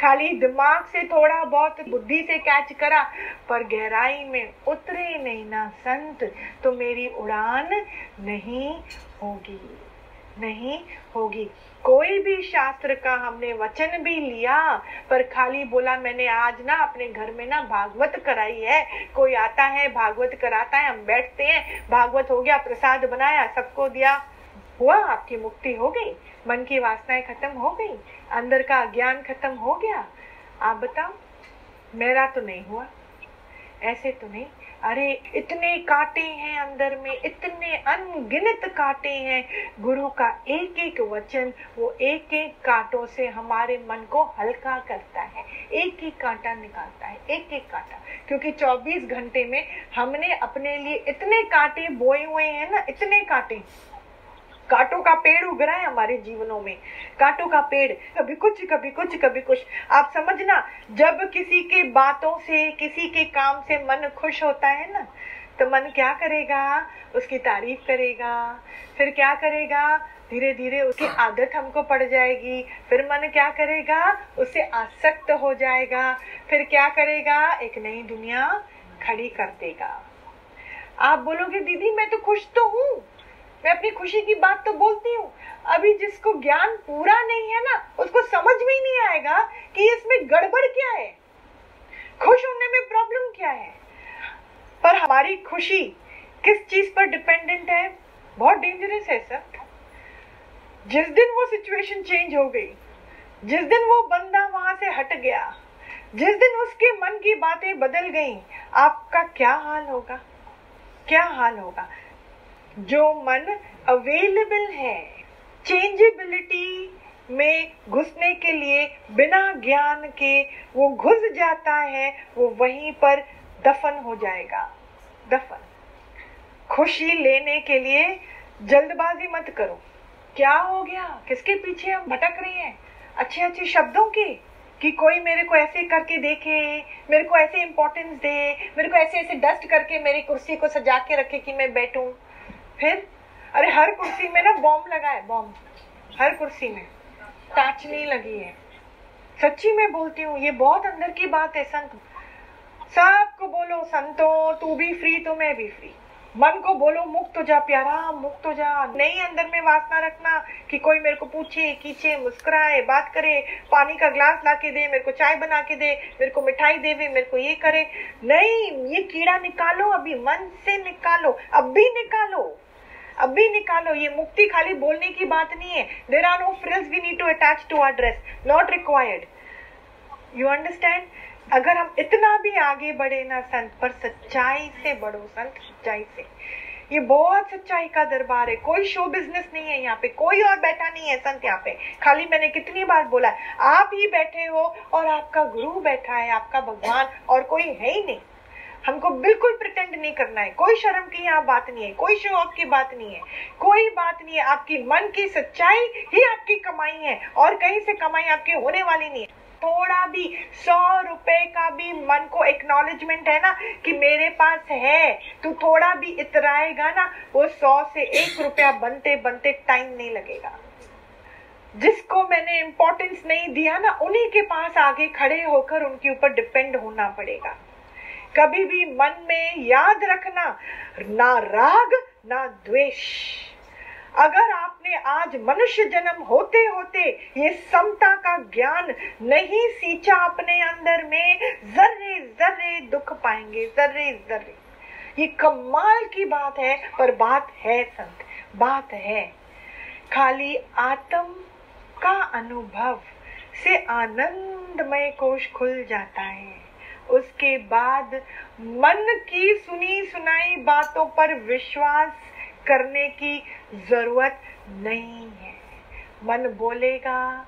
खाली दिमाग से थोड़ा बहुत बुद्धि से कैच करा, पर गहराई में उतरे नहीं ना संत तो मेरी उड़ान नहीं होगी नहीं होगी। कोई भी शास्त्र का हमने वचन भी लिया, पर खाली बोला, मैंने आज ना अपने घर में ना भागवत कराई है। कोई आता है, भागवत कराता है, हम बैठते हैं। भागवत हो गया, प्रसाद बनाया, सबको दिया। हुआ, आपकी मुक्ति हो गई। मन की वासनाएँ खत्म हो गई। अंदर का ज्ञान खत्म हो गया। आप बताओ, मेरा तो नहीं हुआ। ऐसे तो नहीं। अरे, इतने काटे हैं अंदर में, इतने अनगिनत काटे हैं। गुरु का एक एक वचन, वो एक एक कांटों से हमारे मन को हल्का करता है। एक एक कांटा निकालता है एक एक कांटा। क्योंकि 24 घंटे में हमने अपने लिए इतने कांटे बोए हुए हैं ना, इतने कांटे। कांटों का पेड़ उग रहा है हमारे जीवनों में। कांटों का पेड़, कभी कुछ कभी कुछ कभी कुछ। आप समझना, जब किसी के बातों से, किसी के काम से मन खुश होता है ना तो मन क्या करेगा? उसकी तारीफ़ करेगा। फिर क्या करेगा? धीरे धीरे उसकी आदत हमको पड़ जाएगी। फिर मन क्या करेगा? उससे आसक्त हो जाएगा। फिर क्या करेगा? एक नई दुनिया खड़ी कर देगा। आप बोलोगे, दीदी, मैं तो खुश तो हूँ। मैं अपनी खुशी की बात तो बोलती हूँ। अभी जिसको ज्ञान पूरा नहीं है ना, उसको समझ में ही नहीं आएगा कि इसमें गड़बड़ क्या है। खुश होने में प्रॉब्लम क्या है? पर हमारी खुशी किस चीज़ पर डिपेंडेंट है? बहुत डेंजरस है सर जिस दिन वो सिचुएशन चेंज हो गई, जिस दिन वो बंदा वहाँ से हट गया, जिस दिन उसके मन की बातें बदल गई, आपका क्या हाल होगा? क्या हाल होगा? जो मन अवेलेबल है चेंजेबिलिटी में घुसने के लिए, बिना ज्ञान के वो घुस जाता है, वो वहीं पर दफन हो जाएगा। दफन। खुशी लेने के लिए जल्दबाजी मत करो। क्या हो गया? किसके पीछे हम भटक रहे हैं? अच्छे अच्छे शब्दों के, कि कोई मेरे को ऐसे करके देखे, मेरे को ऐसे इंपॉर्टेंस दे, मेरे को ऐसे ऐसे डस्ट करके मेरी कुर्सी को सजा के रखे कि मैं बैठूं। फिर, अरे हर कुर्सी में ना बॉम्ब लगा है बॉम्ब हर कुर्सी में। टाचनी लगी है। सच्ची में बोलती हूँ, ये बहुत अंदर की बात है, संत। सबको बोलो, संतो, तू भी फ्री तो मैं भी फ्री मन को बोलो, मुक्त हो जा प्यारा, मुक्त हो जा। नहीं, अंदर में वासना रखना कि कोई मेरे को पूछे, खींचे, मुस्कुराए, बात करे, पानी का ग्लास ला के दे, मेरे को चाय बना के दे, मेरे को मिठाई देवे मेरे को ये करे। नहीं, ये कीड़ा निकालो, अभी मन से निकालो अब भी निकालो, अभी निकालो। ये मुक्ति खाली बोलने की बात नहीं है। There are no frills we need to attach to our dress not required you understand अगर हम इतना भी आगे बढ़े ना संत, पर सच्चाई से बढ़ो संत, सच्चाई से। ये बहुत सच्चाई का दरबार है। कोई शो बिज़नेस नहीं है यहाँ पे। कोई और बैठा नहीं है संत यहाँ पे। खाली मैंने कितनी बार बोला है आप ही बैठे हो और आपका गुरु बैठा है, आपका भगवान, और कोई है ही नहीं। हमको बिल्कुल प्रिटेंड नहीं करना है। कोई शर्म की यहाँ बात नहीं है। कोई शो ऑफ़ की बात नहीं है। कोई बात नहीं है। आपकी मन की सच्चाई ही आपकी कमाई है और कहीं से कमाई आपकी होने वाली नहीं है। थोड़ा भी सौ रुपए का भी मन को एक्नॉलेजमेंट है ना कि मेरे पास है तो थोड़ा भी इतराएगा ना, वो सौ से एक रुपया बनते बनते टाइम नहीं लगेगा। जिसको मैंने इम्पोर्टेंस नहीं दिया ना, उन्हीं के पास आगे खड़े होकर उनके ऊपर डिपेंड होना पड़ेगा। कभी भी मन में याद रखना, ना राग, ना द्वेष। अगर आपने आज मनुष्य जन्म होते होते ये समता का ज्ञान नहीं सींचा अपने अंदर में, जर्रे जर्रे दुख पाएँगे, जर्रे जर्रे। ये कमाल की बात है, पर बात है संत, बात है। खाली आत्म का अनुभव से आनंदमय कोश खुल जाता है। उसके बाद मन की सुनी सुनाई बातों पर विश्वास करने की ज़रूरत नहीं है। मन बोलेगा,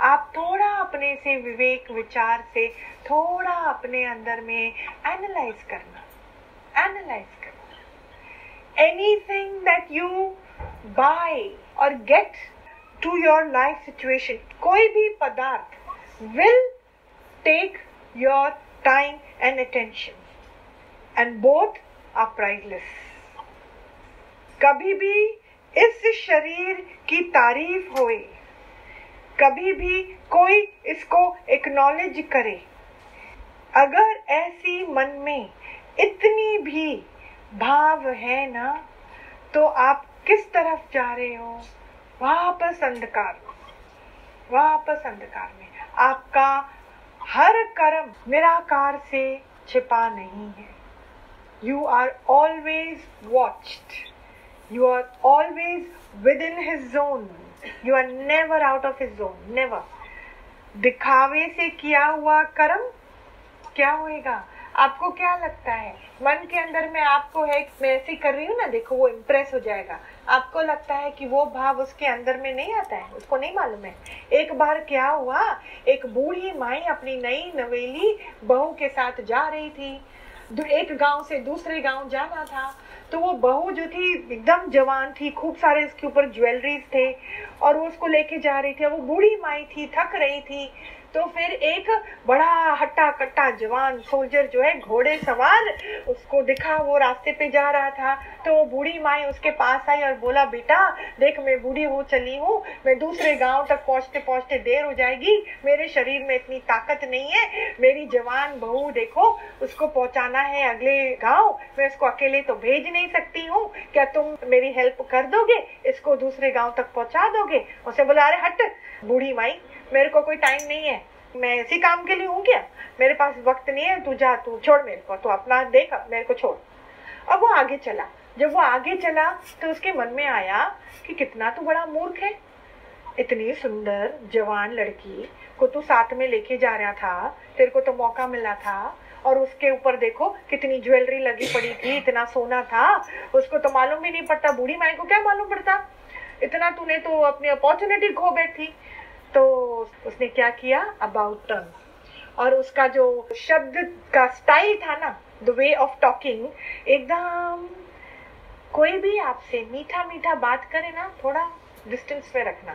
आप थोड़ा अपने से विवेक विचार से थोड़ा अपने अंदर में एनालाइज करना एनालाइज करना। Anything that you buy or get to your life situation कोई भी पदार्थ will take your time and attention and both are priceless कभी भी इस शरीर की तारीफ़ होए। कभी भी कोई इसको एक्नॉलेज करे। अगर ऐसी मन में इतनी भी भाव है ना तो आप किस तरफ़ जा रहे हो? वापस अंधकार वापस अंधकार में। आपका हर कर्म निराकार से छिपा नहीं है। You are always watched You are always within his zone. You are never out of his zone. Never. दिखावे से किया हुआ कर्म क्या होएगा? आपको क्या लगता है? मन के अंदर में आपको है, मैं ऐसे कर रही हूँ ना, देखो, वो इम्प्रेस हो जाएगा। आपको लगता है कि वो भाव उसके अंदर में नहीं आता है? उसको नहीं मालूम है। एक बार क्या हुआ? एक बूढ़ी माई अपनी नई नवेली बहू के साथ जा रही थी। एक गाँव से दूसरे गाँव जाना था तो वो बहू जो थी एकदम जवान थी, खूब सारे उसके ऊपर ज्वेलरीज थे, और वो उसको लेके जा रही थी वो बूढ़ी माई थी, थक रही थी। तो फिर एक बड़ा हट्टा कट्टा जवान सोल्जर जो है, घोड़े सवार, उसको दिखा, वो रास्ते पे जा रहा था। तो वो बूढ़ी माई उसके पास आई और बोला, बेटा, देख, मैं बूढ़ी हो चली हूँ, मैं दूसरे गाँव तक पहुँचते पहुँचते देर हो जाएगी। मेरे शरीर में इतनी ताकत नहीं है। मेरी जवान बहू देखो, उसको पहुँचाना है अगले गाँव। मैं उसको अकेले तो भेज नहीं सकती हूँ। क्या तुम मेरी हेल्प कर दोगे? इसको दूसरे गाँव तक पहुँचा दोगे? उसे बोला, अरे, हट, बूढ़ी माई मेरे को कोई टाइम नहीं है। मैं इसी काम के लिए हूँ क्या? मेरे पास वक्त नहीं है, तू जा, तू छोड़ मेरे को, तू अपना देख मेरे को छोड़। अब वो आगे चला। जब वो आगे चला तो उसके मन में आया कि कितना तू बड़ा मूर्ख है। इतनी सुंदर, जवान लड़की को तू साथ में लेके जा रहा था, तेरे को तो मौका मिला था। और उसके ऊपर देखो, कितनी ज्वेलरी लगी पड़ी थी, इतना सोना था। उसको तो मालूम भी नहीं पड़ता, बूढ़ी माई को क्या मालूम पड़ता? इतना तूने तो अपनी अपॉर्चुनिटी खो बैठी। तो उसने क्या किया? अबाउट टर्न और उसका जो शब्द का स्टाइल था ना द वे ऑफ़ टॉकिंग एकदम कोई भी आपसे मीठा मीठा बात करे ना, थोड़ा डिस्टेंस में रखना।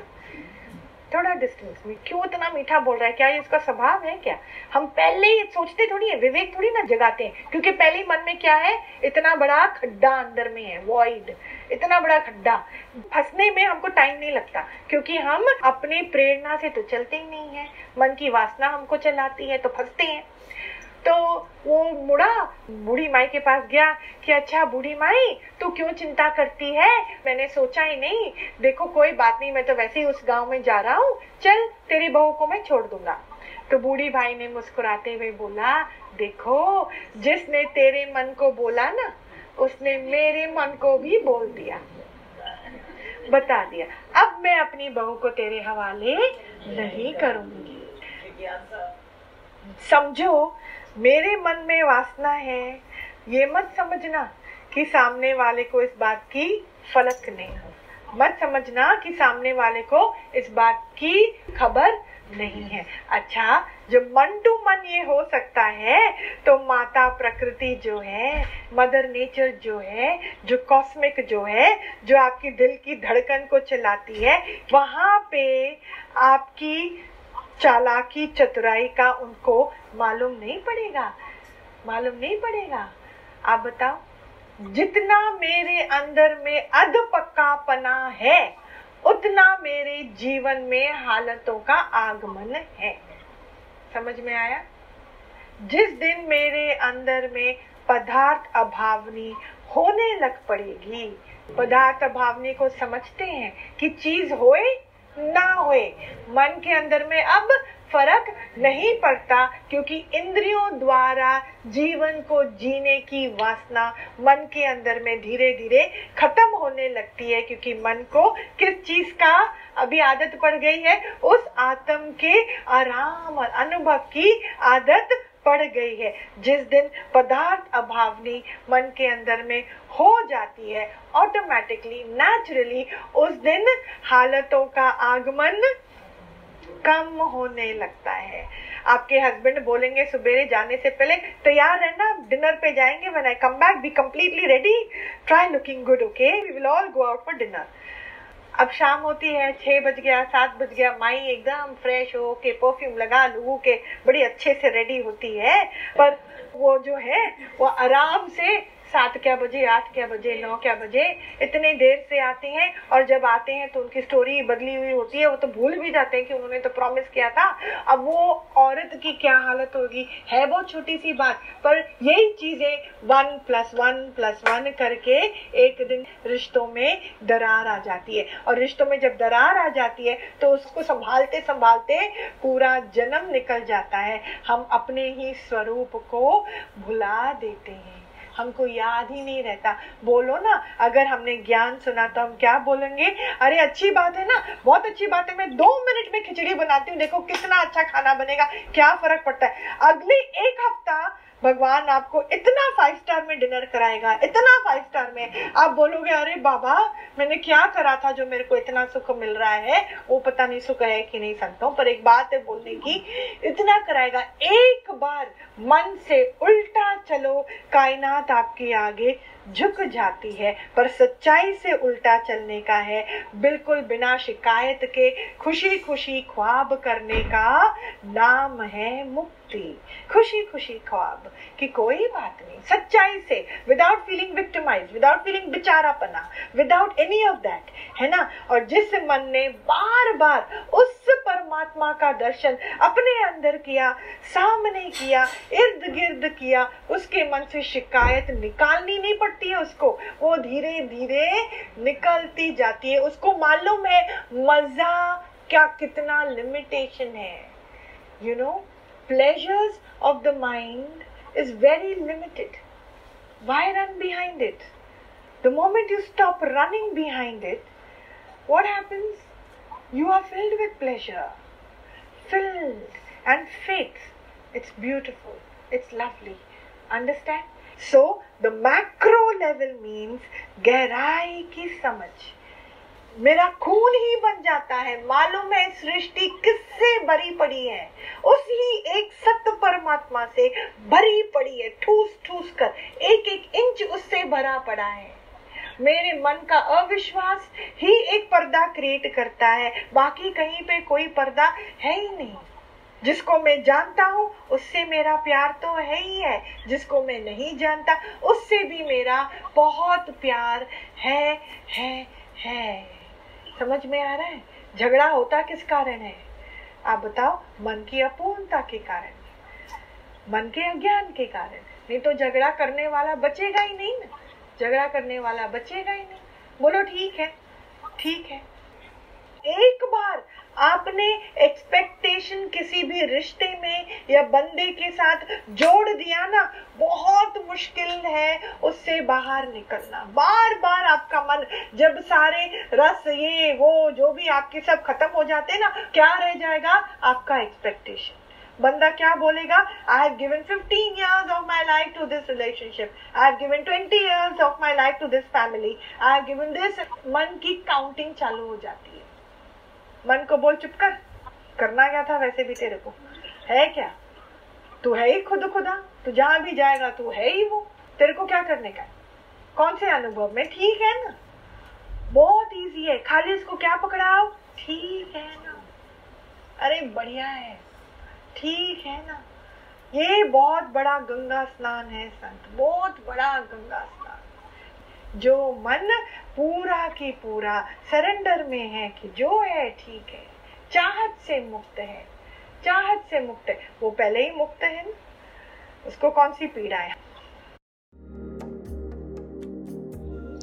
थोड़ा डिस्टेंस में। क्यों इतना मीठा बोल रहा है? क्या ये उसका स्वभाव है क्या? हम पहले ही सोचते थोड़ी है, विवेक थोड़ी ना जगाते हैं, क्योंकि पहले मन में क्या है? इतना बड़ा खड्डा अंदर में है वॉइड इतना बड़ा खड्डा फंसने में हमको टाइम नहीं लगता, क्योंकि हम अपने प्रेरणा से तो चलते ही नहीं है। मन की वासना हमको चलाती है तो फंसते हैं। तो वो मुड़ा, बूढ़ी माई के पास गया कि अच्छा बूढ़ी माई, तू क्यों चिंता करती है? मैंने सोचा ही नहीं। देखो, कोई बात नहीं, मैं तो वैसे ही उस गाँव में जा रहा हूँ। चल, तेरी बहू को मैं छोड़ दूँगा। तो बूढ़ी भाई ने मुस्कुराते हुए बोला, देखो, जिसने तेरे मन को बोला ना उसने मेरे मन को भी बोल दिया। बता दिया। अब मैं अपनी बहू को तेरे हवाले नहीं करूँगी। समझो, मेरे मन में वासना है। ये मत समझना कि सामने वाले को इस बात की फलक नहीं। मत समझना कि सामने वाले को इस बात की खबर नहीं है। अच्छा जो मन टू मन ये हो सकता है तो माता प्रकृति जो है, मदर नेचर जो है, जो कॉस्मिक जो है, जो आपकी दिल की धड़कन को चलाती है, वहाँ पे आपकी चालाकी, चतुराई का उनको मालूम नहीं पड़ेगा। मालूम नहीं पड़ेगा। आप बताओ, जितना मेरे अंदर में अध पक्का पना है उतना मेरे जीवन में हालतों का आगमन है। समझ में आया? जिस दिन मेरे अंदर में पदार्थ अभावनी होने लग पड़ेगी, पदार्थ अभावनी को समझते हैं कि चीज़ होए, ना होए, मन के अंदर में अब फ़र्क नहीं पड़ता क्योंकि इंद्रियों द्वारा जीवन को जीने की वासना मन के अंदर में धीरे धीरे खत्म होने लगती है क्योंकि मन को किस चीज़ का अभी आदत पड़ गई है? उस आत्म के आराम और अनुभव की आदत पड़ गई है। जिस दिन पदार्थ अभावनी मन के अंदर में हो जाती है ऑटोमेटिकली नेचुरली उस दिन हालतों का आगमन कम होने लगता है। आपके हस्बैंड बोलेंगे सुबह जाने से पहले तैयार रहना डिनर पे जाएँगे when I come back be completely ready try looking good okay we will all go out for dinner अब शाम होती है, छह बज गया, सात बज गया, माई एकदम फ्रेश हो के परफ्यूम लगा लू के, बड़ी अच्छे से रेडी होती है। पर वो जो है, वो आराम से सात क्या बजे, आठ क्या बजे, नौ क्या बजे, इतने देर से आते हैं और जब आते हैं तो उनकी स्टोरी बदली हुई होती है, वो तो भूल भी जाते हैं कि उन्होंने तो प्रॉमिस किया था। अब वो औरत की क्या हालत होगी? है बहुत छोटी सी बात, पर यही चीज़ें one plus one plus one करके एक दिन रिश्तों में दरार आ जाती है। और रिश्तों में जब दरार आ जाती है तो उसको संभालते संभालते पूरा जन्म निकल जाता है। हम अपने ही स्वरूप को भुला देते हैं। हमको याद ही नहीं रहता। बोलो ना, अगर हमने ज्ञान सुना तो हम क्या बोलेंगे? अरे, अच्छी बात है ना। बहुत अच्छी बात है। मैं दो मिनट में खिचड़ी बनाती हूँ। देखो कितना अच्छा खाना बनेगा। क्या फ़र्क पड़ता है? अगले एक हफ़्ता भगवान आपको इतना फाइव स्टार में डिनर कराएगा, इतना फाइव स्टार में। आप बोलोगे, अरे बाबा, मैंने क्या करा था जो मेरे को इतना सुख मिल रहा है? वो पता नहीं सुख है कि नहीं सकता पर एक बात है बोलने की, इतना कराएगा, एक बार मन से उल्टा चलो, कायनात आपके आगे झुक जाती है। पर सच्चाई से उल्टा चलने का है, बिल्कुल बिना शिकायत के खुशी खुशी ख्वाब करने का नाम है मुक्ति। खुशी खुशी ख्वाब कि कोई बात नहीं, सच्चाई से without feeling victimise without feeling becharapana without any of that है ना? और जिस मन ने बार बार उस परमात्मा का दर्शन अपने अंदर किया, सामने किया इर्द गिर्द किया, उसके मन से शिकायत निकालनी नहीं पड़ती है उसको। वो धीरे धीरे निकलती जाती है। उसको मालूम है, मज़ा क्या कितना लिमिटेशन है। You know Pleasures of the mind is very limited. Why run behind it? The moment you stop running behind it, what happens? You are filled with pleasure, filled and faith. It's beautiful, it's lovely. Understand? So, the macro level means गहराई की समझ मेरा खून ही बन जाता है। मालूम है सृष्टि किससे भरी पड़ी है। उसी एक सत्य परमात्मा से भरी पड़ी है। ठूस ठूस कर एक एक इंच उससे भरा पड़ा है। मेरे मन का अविश्वास ही एक पर्दा क्रिएट करता है। बाकी कहीं पे कोई पर्दा है ही नहीं। जिसको मैं जानता हूँ, उससे मेरा प्यार तो है ही है। जिसको मैं नहीं जानता, उससे भी मेरा बहुत प्यार है है है। समझ में आ रहा है? झगड़ा होता किस कारण है? आप बताओ, मन की अपूर्णता के कारण। मन के अज्ञान के कारण। नहीं तो झगड़ा करने वाला बचेगा ही नहीं ना। झगड़ा करने वाला बचेगा ही नहीं। बोलो, ठीक है। ठीक है। एक बार आपने एक्सपेक्टेशन किसी भी रिश्ते में या बंदे के साथ जोड़ दिया ना, बहुत मुश्किल है उससे बाहर निकलना। बार बार आपका मन, जब सारे रस, ये, वो, जो भी आपके सब खत्म हो जाते ना, क्या रह जाएगा? आपका एक्सपेक्टेशन बंदा क्या बोलेगा? I have given 15 years of my life to this relationship I have given 20 years of my life to this family I have given this मन की काउंटिंग चालू हो जाती है। मन को बोल चुप कर। करना क्या था वैसे भी तेरे को? है क्या? तू है ही खुद खुदा। तू जहाँ भी जाएगा, तू है ही वो। तेरे को क्या करने का है? कौन से अनुभव में? ठीक है ना? बहुत इजी है। खाली इसको क्या पकड़ाओ? ठीक है ना? अरे, बढ़िया है। ठीक है ना? ये बहुत बड़ा गंगा स्नान है, संत। बहुत बड़ा गंगा स्नान। जो मन पूरा की पूरा सरेंडर में है कि जो है ठीक है चाहत से मुक्त है चाहत से मुक्त है वो पहले ही मुक्त है उसको कौन सी पीड़ा है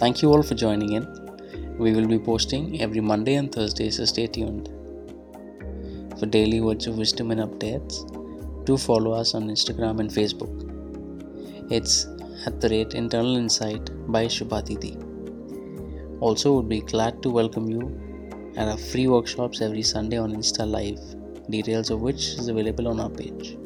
Thank you all for joining in. We will be posting every Monday and Thursday, so stay tuned. For daily words of wisdom and updates, do follow us on Instagram and Facebook. It's at the rate Internal Insight by Shubhatiti. Also, would be glad to welcome you at our free workshops every Sunday on Insta Live, details of which is available on our page.